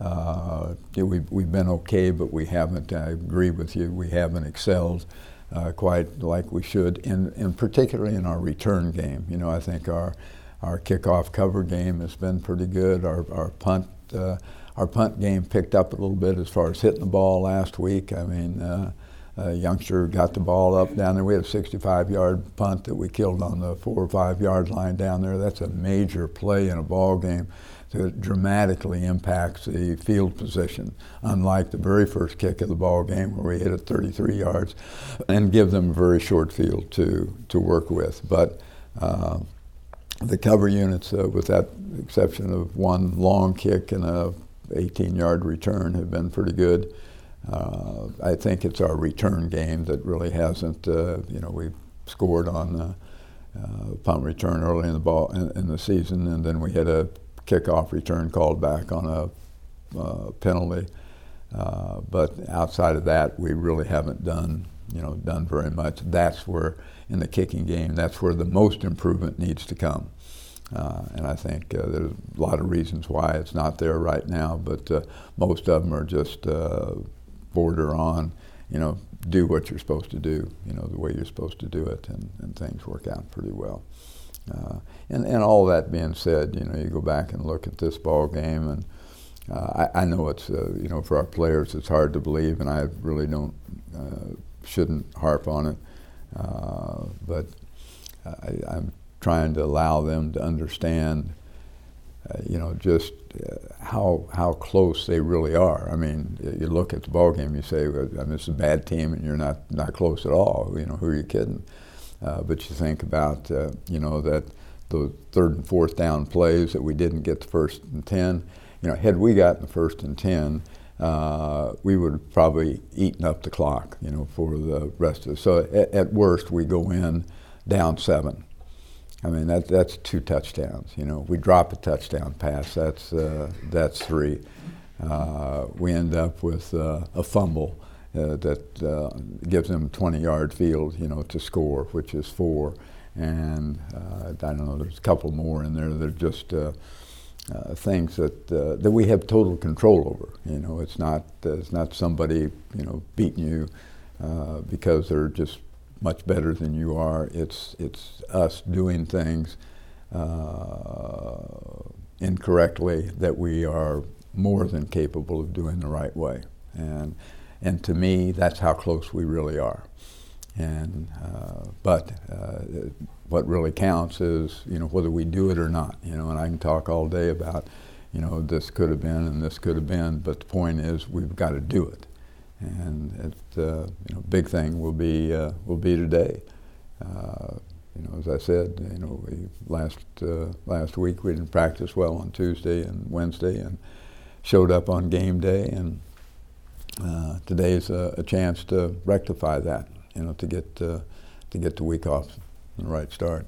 uh, we've, we've been okay, but we haven't, I agree with you, we haven't excelled uh, quite like we should, and, in particularly in our return game. You know, I think our, our kickoff cover game has been pretty good. Our, our punt uh, our punt game picked up a little bit as far as hitting the ball last week. I mean, uh, a youngster got the ball up down there. We had a 65 yard punt that we killed on the four or five yard line down there. That's a major play in a ball game that dramatically impacts the field position, unlike the very first kick of the ball game where we hit it 33 yards and give them a very short field to, to work with. But uh, the cover units, uh, with that exception of one long kick and a 18 yard return have been pretty good. Uh, I think it's our return game that really hasn't, uh, you know, we've scored on a uh, punt return early in the ball in, in, the season, and then we had a kickoff return called back on a uh, penalty. Uh, but outside of that, we really haven't done, you know, done very much. That's where in the kicking game, that's where the most improvement needs to come. Uh, and I think uh, there's a lot of reasons why it's not there right now, but uh, most of them are just uh, border on, you know, do what you're supposed to do, you know, the way you're supposed to do it, and, and things work out pretty well. Uh, and, and all that being said, you know, you go back and look at this ball game, and uh, I, I, know it's, you know, for our players, it's hard to believe, and I really don't, shouldn't harp on it. But I, I'm trying to allow them to understand, uh, you know, just uh, how how close they really are. I mean, you look at the ball game, you say, well, I mean, it's a bad team, and you're not not close at all. You know, who are you kidding? Uh, but you think about, uh, you know, that the third and fourth down plays that we didn't get the first and ten. You know, had we gotten the first and ten. Uh, we would probably eaten up the clock, you know, for the rest of it. So at, at worst, we go in down seven, I mean, that, that's two touchdowns. You know, we drop a touchdown pass, that's, uh, that's three. Uh, we end up with uh, a fumble uh, that uh, gives them a 20 yard field, you know, to score, which is four. And I don't know, there's a couple more in there that are just Uh, things that, uh, that we have total control over. You know, it's not, uh, it's not somebody, you know, beating you because they're just much better than you are. It's it's us doing things uh, incorrectly that we are more than capable of doing the right way. And and to me, that's how close we really are. And uh, but uh, what really counts is you know whether we do it or not. You know, and I can talk all day about you know this could have been and this could have been, but the point is we've got to do it. And it, uh, you know, big thing will be uh, will be today. Uh, you know, as I said, you know, we last uh, last week we didn't practice well on Tuesday and Wednesday, and showed up on game day, and today is a, a, chance to rectify that. You know, to get to get the week off the right start.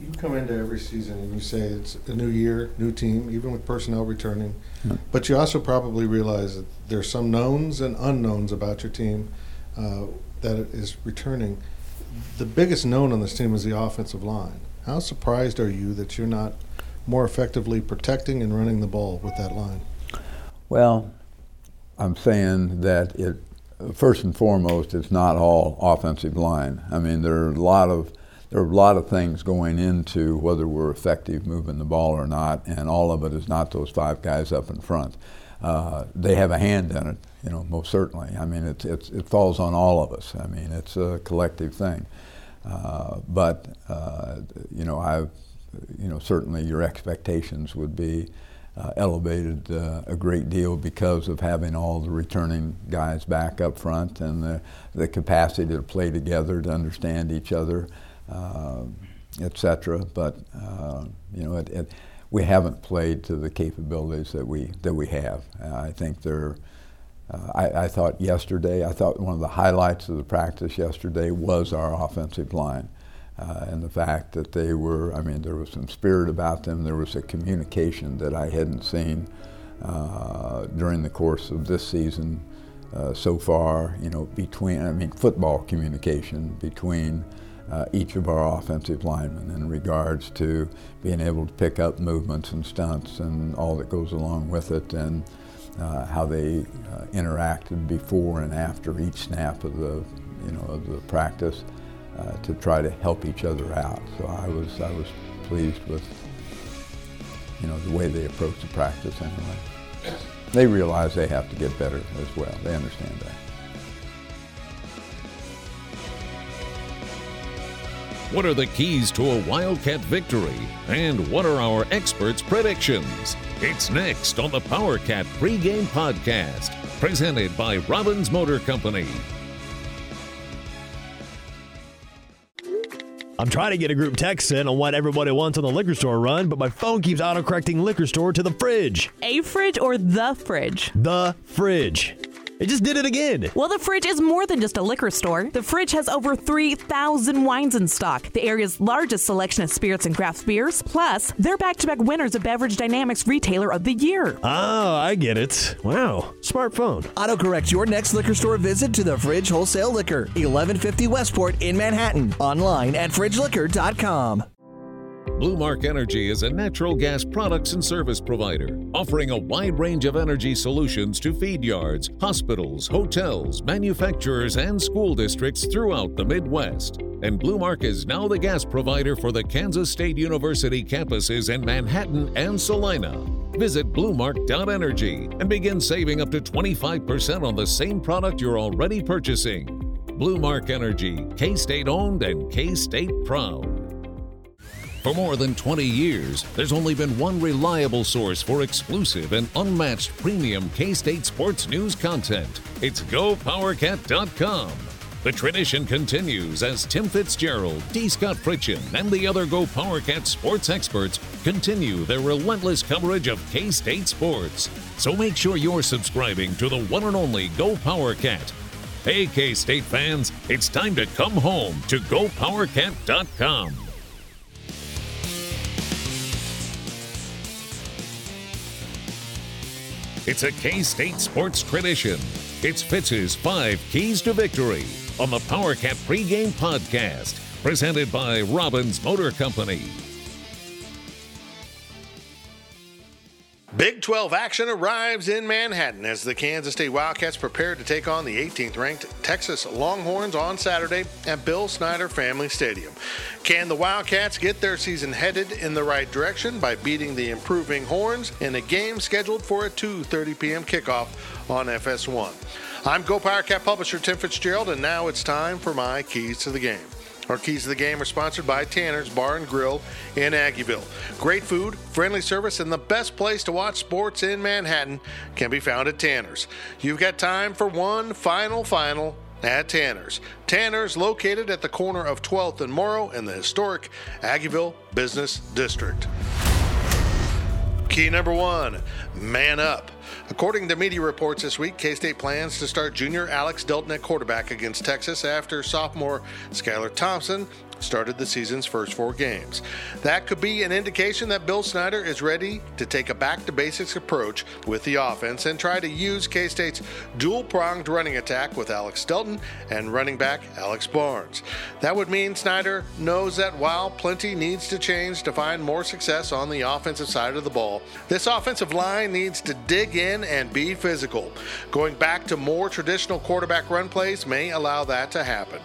You come into every season and you say it's a new year, new team, even with personnel returning. Yeah. But you also probably realize that there's some knowns and unknowns about your team uh, that is returning. The biggest known on this team is the offensive line. How surprised are you that you're not more effectively protecting and running the ball with that line? Well, I'm saying that it first and foremost, it's not all offensive line. I mean, there are a lot of there are a lot of things going into whether we're effective moving the ball or not, and all of it is not those five guys up in front. Uh, they have a hand in it, you know, most certainly. I mean, it's, it's, it falls on all of us. I mean, it's a collective thing. Uh, but, uh, you know, I've, you know, certainly your expectations would be uh, elevated uh, a great deal because of having all the returning guys back up front and the, the capacity to play together, to understand each other uh, etc. But uh, you know, it, it, we haven't played to the capabilities that we that we have. I think they're. Uh, I, I, thought yesterday. I thought one of the highlights of the practice yesterday was our offensive line. Uh, and the fact that they were, I mean, there was some spirit about them. There was a communication that I hadn't seen uh, during the course of this season so far. You know, between, I mean, football communication between uh, each of our offensive linemen in regards to being able to pick up movements and stunts and all that goes along with it and uh, how they uh, interacted before and after each snap of the you know of the practice uh, to try to help each other out. So I was I was pleased with you know the way they approached the practice anyway. They realize they have to get better as well. They understand that. What are the keys to a Wildcat victory? And what are our experts' predictions? It's next on the PowerCat pregame podcast, presented by Robbins Motor Company. I'm trying to get a group text in on what everybody wants on the liquor store run, but my phone keeps autocorrecting liquor store to the fridge. A fridge or the fridge? The fridge. It just did it again. Well, the fridge is more than just a liquor store. The fridge has over 3,000 wines in stock, the area's largest selection of spirits and craft beers. Plus, they're back to back winners of Beverage Dynamics Retailer of the Year. Oh, I get it. Wow. Smartphone. Autocorrect your next liquor store visit to the Fridge Wholesale Liquor, 1150 Westport in Manhattan. Online at fridgeliquor.com. Blue Mark Energy is a natural gas products and service provider, offering a wide range of energy solutions to feed yards, hospitals, hotels, manufacturers, and school districts throughout the Midwest. And Blue Mark is now the gas provider for the Kansas State University campuses in Manhattan and Salina. Visit bluemark.energy and begin saving up to 25% on the same product you're already purchasing. Blue Mark Energy, K State owned and K State proud. For more than 20 years, there's only been one reliable source for exclusive and unmatched premium K State sports news content. It's GoPowerCat.com. The tradition continues as Tim Fitzgerald, D. Scott Fritchen, and the other Go PowerCat sports experts continue their relentless coverage of K State sports. So make sure you're subscribing to the one and only Go PowerCat. Hey, K State fans, it's time to come home to GoPowerCat.com. It's a K State sports tradition. It's Fitz's five keys to victory on the PowerCat pregame podcast, presented by Robbins Motor Company. Big 12 action arrives in Manhattan as the Kansas State Wildcats prepare to take on the 18th ranked Texas Longhorns on Saturday at Bill Snyder Family Stadium. Can the Wildcats get their season headed in the right direction by beating the improving Horns in a game scheduled for a 2:30 p.m. kickoff on FS1? I'm Go Cat publisher Tim Fitzgerald and now it's time for my keys to the game. Our keys to the game are sponsored by Tanner's Bar and Grill in Aggieville. Great food, friendly service, and the best place to watch sports in Manhattan can be found at Tanner's. You've got time for one final, final at Tanner's. Tanner's located at the corner of 12th and Moro in the historic Aggieville Business District. Key number one man up. According to media reports this week, K State plans to start junior Alex Delton at quarterback against Texas after sophomore Skylar Thompson started the season's first four games. That could be an indication that Bill Snyder is ready to take a back to basics approach with the offense and try to use K State's dual pronged running attack with Alex Delton and running back Alex Barnes. That would mean Snyder knows that while plenty needs to change to find more success on the offensive side of the ball, this offensive line needs to dig in and be physical. Going back to more traditional quarterback run plays may allow that to happen.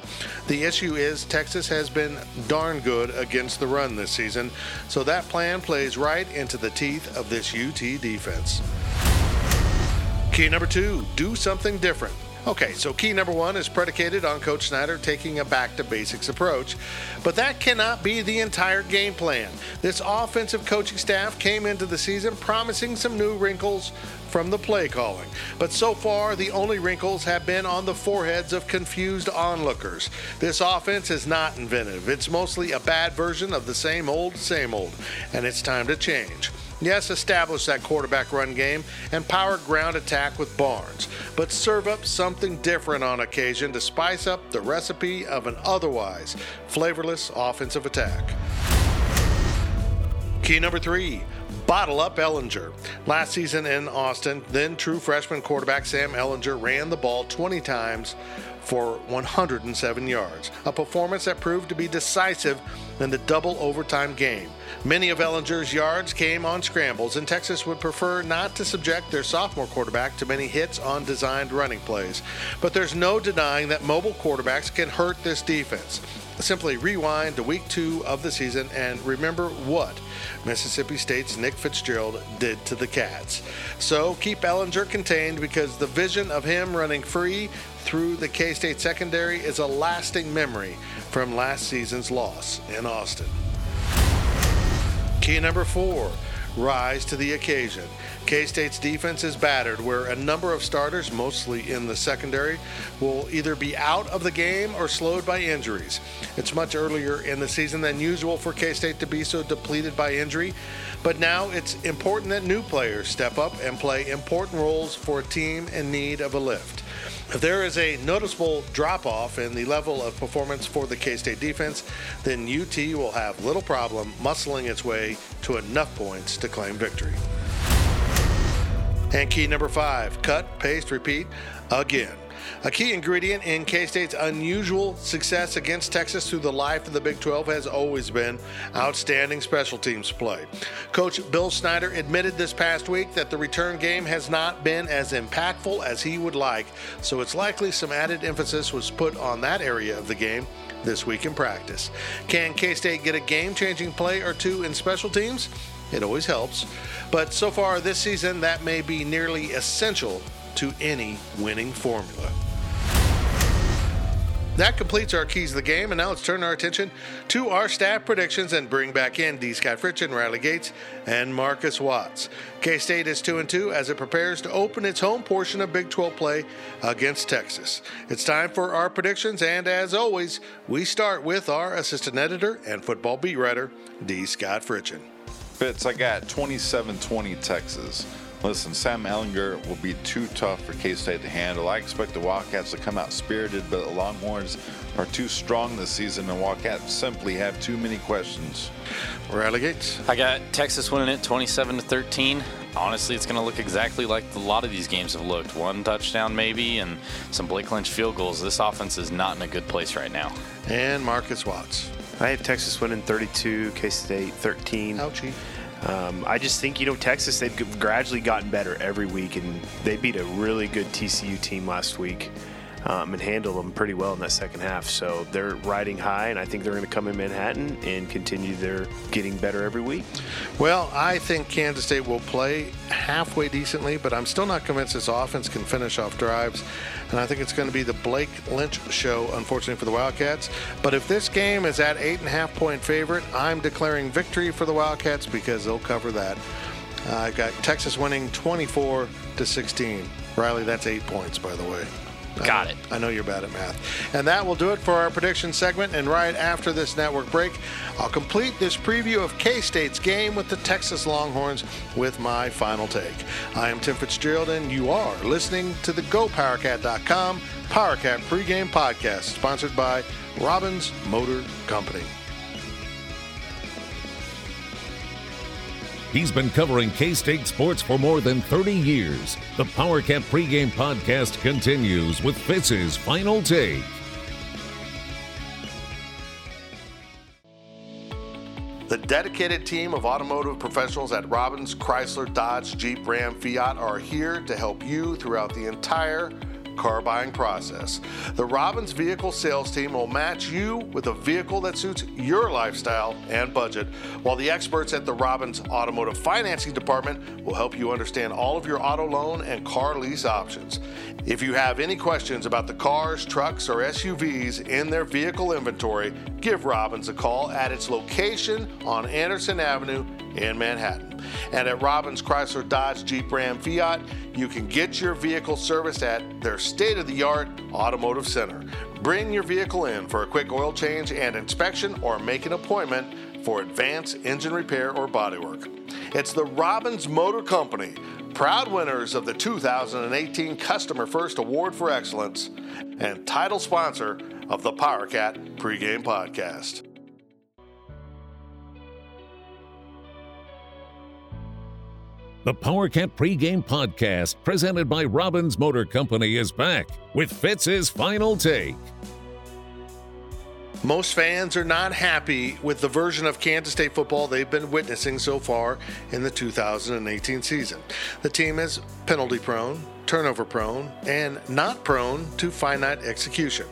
The issue is Texas has been been darn good against the run this season, so that plan plays right into the teeth of this UT defense. Key number two do something different. Okay, so key number one is predicated on Coach Snyder taking a back to basics approach, but that cannot be the entire game plan. This offensive coaching staff came into the season promising some new wrinkles from the play calling, but so far the only wrinkles have been on the foreheads of confused onlookers. This offense is not inventive, it's mostly a bad version of the same old, same old, and it's time to change. Yes, establish that quarterback run game and power ground attack with Barnes, but serve up something different on occasion to spice up the recipe of an otherwise flavorless offensive attack. Key number three bottle up Ehlinger. Last season in Austin, then true freshman quarterback Sam Ehlinger ran the ball 20 times for 107 yards, a performance that proved to be decisive in the double overtime game. Many of Ehlinger's yards came on scrambles, and Texas would prefer not to subject their sophomore quarterback to many hits on designed running plays. But there's no denying that mobile quarterbacks can hurt this defense. Simply rewind to week two of the season and remember what Mississippi State's Nick Fitzgerald did to the Cats. So keep Ehlinger contained because the vision of him running free through the K State secondary is a lasting memory from last season's loss in Austin. Key number four rise to the occasion. K State's defense is battered, where a number of starters, mostly in the secondary, will either be out of the game or slowed by injuries. It's much earlier in the season than usual for K State to be so depleted by injury, but now it's important that new players step up and play important roles for a team in need of a lift. If there is a noticeable drop off in the level of performance for the K State defense, then UT will have little problem muscling its way to enough points to claim victory. And key number five cut, paste, repeat again. A key ingredient in K State's unusual success against Texas through the life of the Big 12 has always been outstanding special teams play. Coach Bill Snyder admitted this past week that the return game has not been as impactful as he would like, so it's likely some added emphasis was put on that area of the game this week in practice. Can K State get a game changing play or two in special teams? It always helps. But so far this season, that may be nearly essential to any winning formula. That completes our keys of the game, and now let's turn our attention to our staff predictions and bring back in D. Scott Fritchen, Riley Gates, and Marcus Watts. K State is 2 and 2 as it prepares to open its home portion of Big 12 play against Texas. It's time for our predictions, and as always, we start with our assistant editor and football beat writer, D. Scott Fritchen. Fitz, I got 27 20 Texas. Listen, Sam Ehlinger will be too tough for K State to handle. I expect the Wildcats to come out spirited, but the Longhorns are too strong this season, and Wildcats simply have too many questions. Riley Gates. I got Texas winning it 27 to 13. Honestly, it's going to look exactly like a lot of these games have looked. One touchdown, maybe, and some Blake Lynch field goals. This offense is not in a good place right now. And Marcus Watts. I have Texas winning 32, K State 13. Ouchie. Um, I just think you know Texas they've gradually gotten better every week, and they beat a really good TCU team last week um, and handle them pretty well in that second half. So they're riding high, and I think they're going to come in Manhattan and continue their getting better every week. Well, I think Kansas State will play halfway decently, but I'm still not convinced this offense can finish off drives. And I think it's going to be the Blake Lynch show, unfortunately, for the Wildcats. But if this game is at eight and a half point favorite, I'm declaring victory for the Wildcats because they'll cover that. Uh, I got Texas winning 24 to 16. Riley, that's eight points, by the way. Got I, it. I know you're bad at math. And that will do it for our prediction segment. And right after this network break, I'll complete this preview of K State's game with the Texas Longhorns with my final take. I am Tim Fitzgerald, and you are listening to the GoPowerCat.com PowerCat pregame podcast, sponsored by Robbins Motor Company. He's been covering K State sports for more than 30 years. The PowerCat pregame podcast continues with Fitz's final take. The dedicated team of automotive professionals at Robbins, Chrysler, Dodge, Jeep, Ram, Fiat are here to help you throughout the entire car buying process. The Robbins Vehicle Sales Team will match you with a vehicle that suits your lifestyle and budget, while the experts at the Robbins Automotive Financing Department will help you understand all of your auto loan and car lease options. If you have any questions about the cars, trucks, or SUVs in their vehicle inventory, give Robbins a call at its location on Anderson Avenue in Manhattan. And at Robbins Chrysler Dodge Jeep Ram Fiat, you can get your vehicle serviced at their state of the art automotive center. Bring your vehicle in for a quick oil change and inspection or make an appointment for advanced engine repair or bodywork. It's the Robbins Motor Company, proud winners of the 2018 Customer First Award for Excellence and title sponsor of the PowerCat pregame podcast. The PowerCat pregame podcast, presented by Robbins Motor Company, is back with Fitz's final take. Most fans are not happy with the version of Kansas State football they've been witnessing so far in the 2018 season. The team is penalty prone, turnover prone, and not prone to finite execution.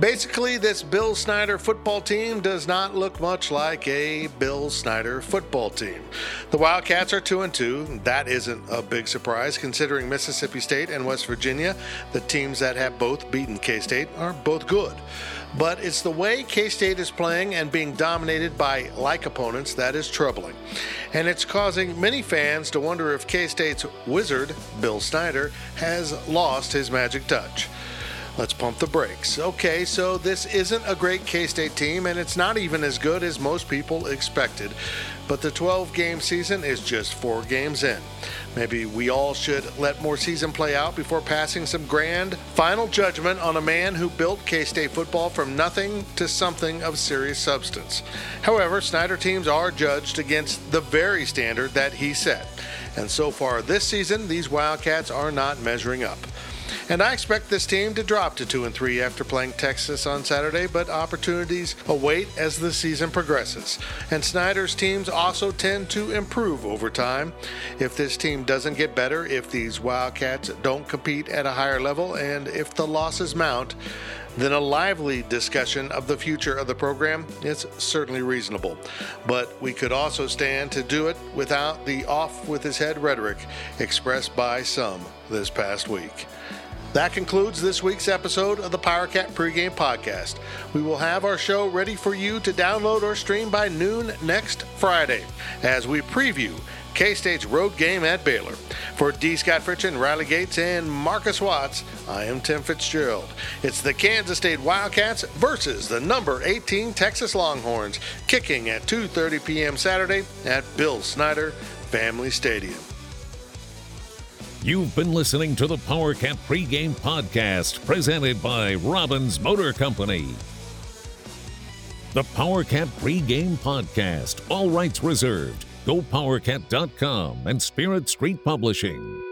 Basically, this Bill Snyder football team does not look much like a Bill Snyder football team. The Wildcats are 2 and 2. That isn't a big surprise considering Mississippi State and West Virginia, the teams that have both beaten K State, are both good. But it's the way K State is playing and being dominated by like opponents that is troubling. And it's causing many fans to wonder if K State's wizard, Bill Snyder, has lost his magic touch. Let's pump the brakes. Okay, so this isn't a great K State team, and it's not even as good as most people expected. But the 12 game season is just four games in. Maybe we all should let more season play out before passing some grand final judgment on a man who built K State football from nothing to something of serious substance. However, Snyder teams are judged against the very standard that he set. And so far this season, these Wildcats are not measuring up. And I expect this team to drop to 2 and 3 after playing Texas on Saturday, but opportunities await as the season progresses. And Snyder's teams also tend to improve over time. If this team doesn't get better, if these Wildcats don't compete at a higher level, and if the losses mount, then a lively discussion of the future of the program is certainly reasonable. But we could also stand to do it without the off with his head rhetoric expressed by some this past week. That concludes this week's episode of the PowerCat pregame podcast. We will have our show ready for you to download or stream by noon next Friday as we preview K State's road game at Baylor. For D. Scott Fritchen, Riley Gates, and Marcus Watts, I am Tim Fitzgerald. It's the Kansas State Wildcats versus the number 18 Texas Longhorns, kicking at 2:30 p.m. Saturday at Bill Snyder Family Stadium. You've been listening to the PowerCat pregame podcast presented by Robbins Motor Company. The PowerCat pregame podcast, all rights reserved. GoPowerCat.com and Spirit Street Publishing.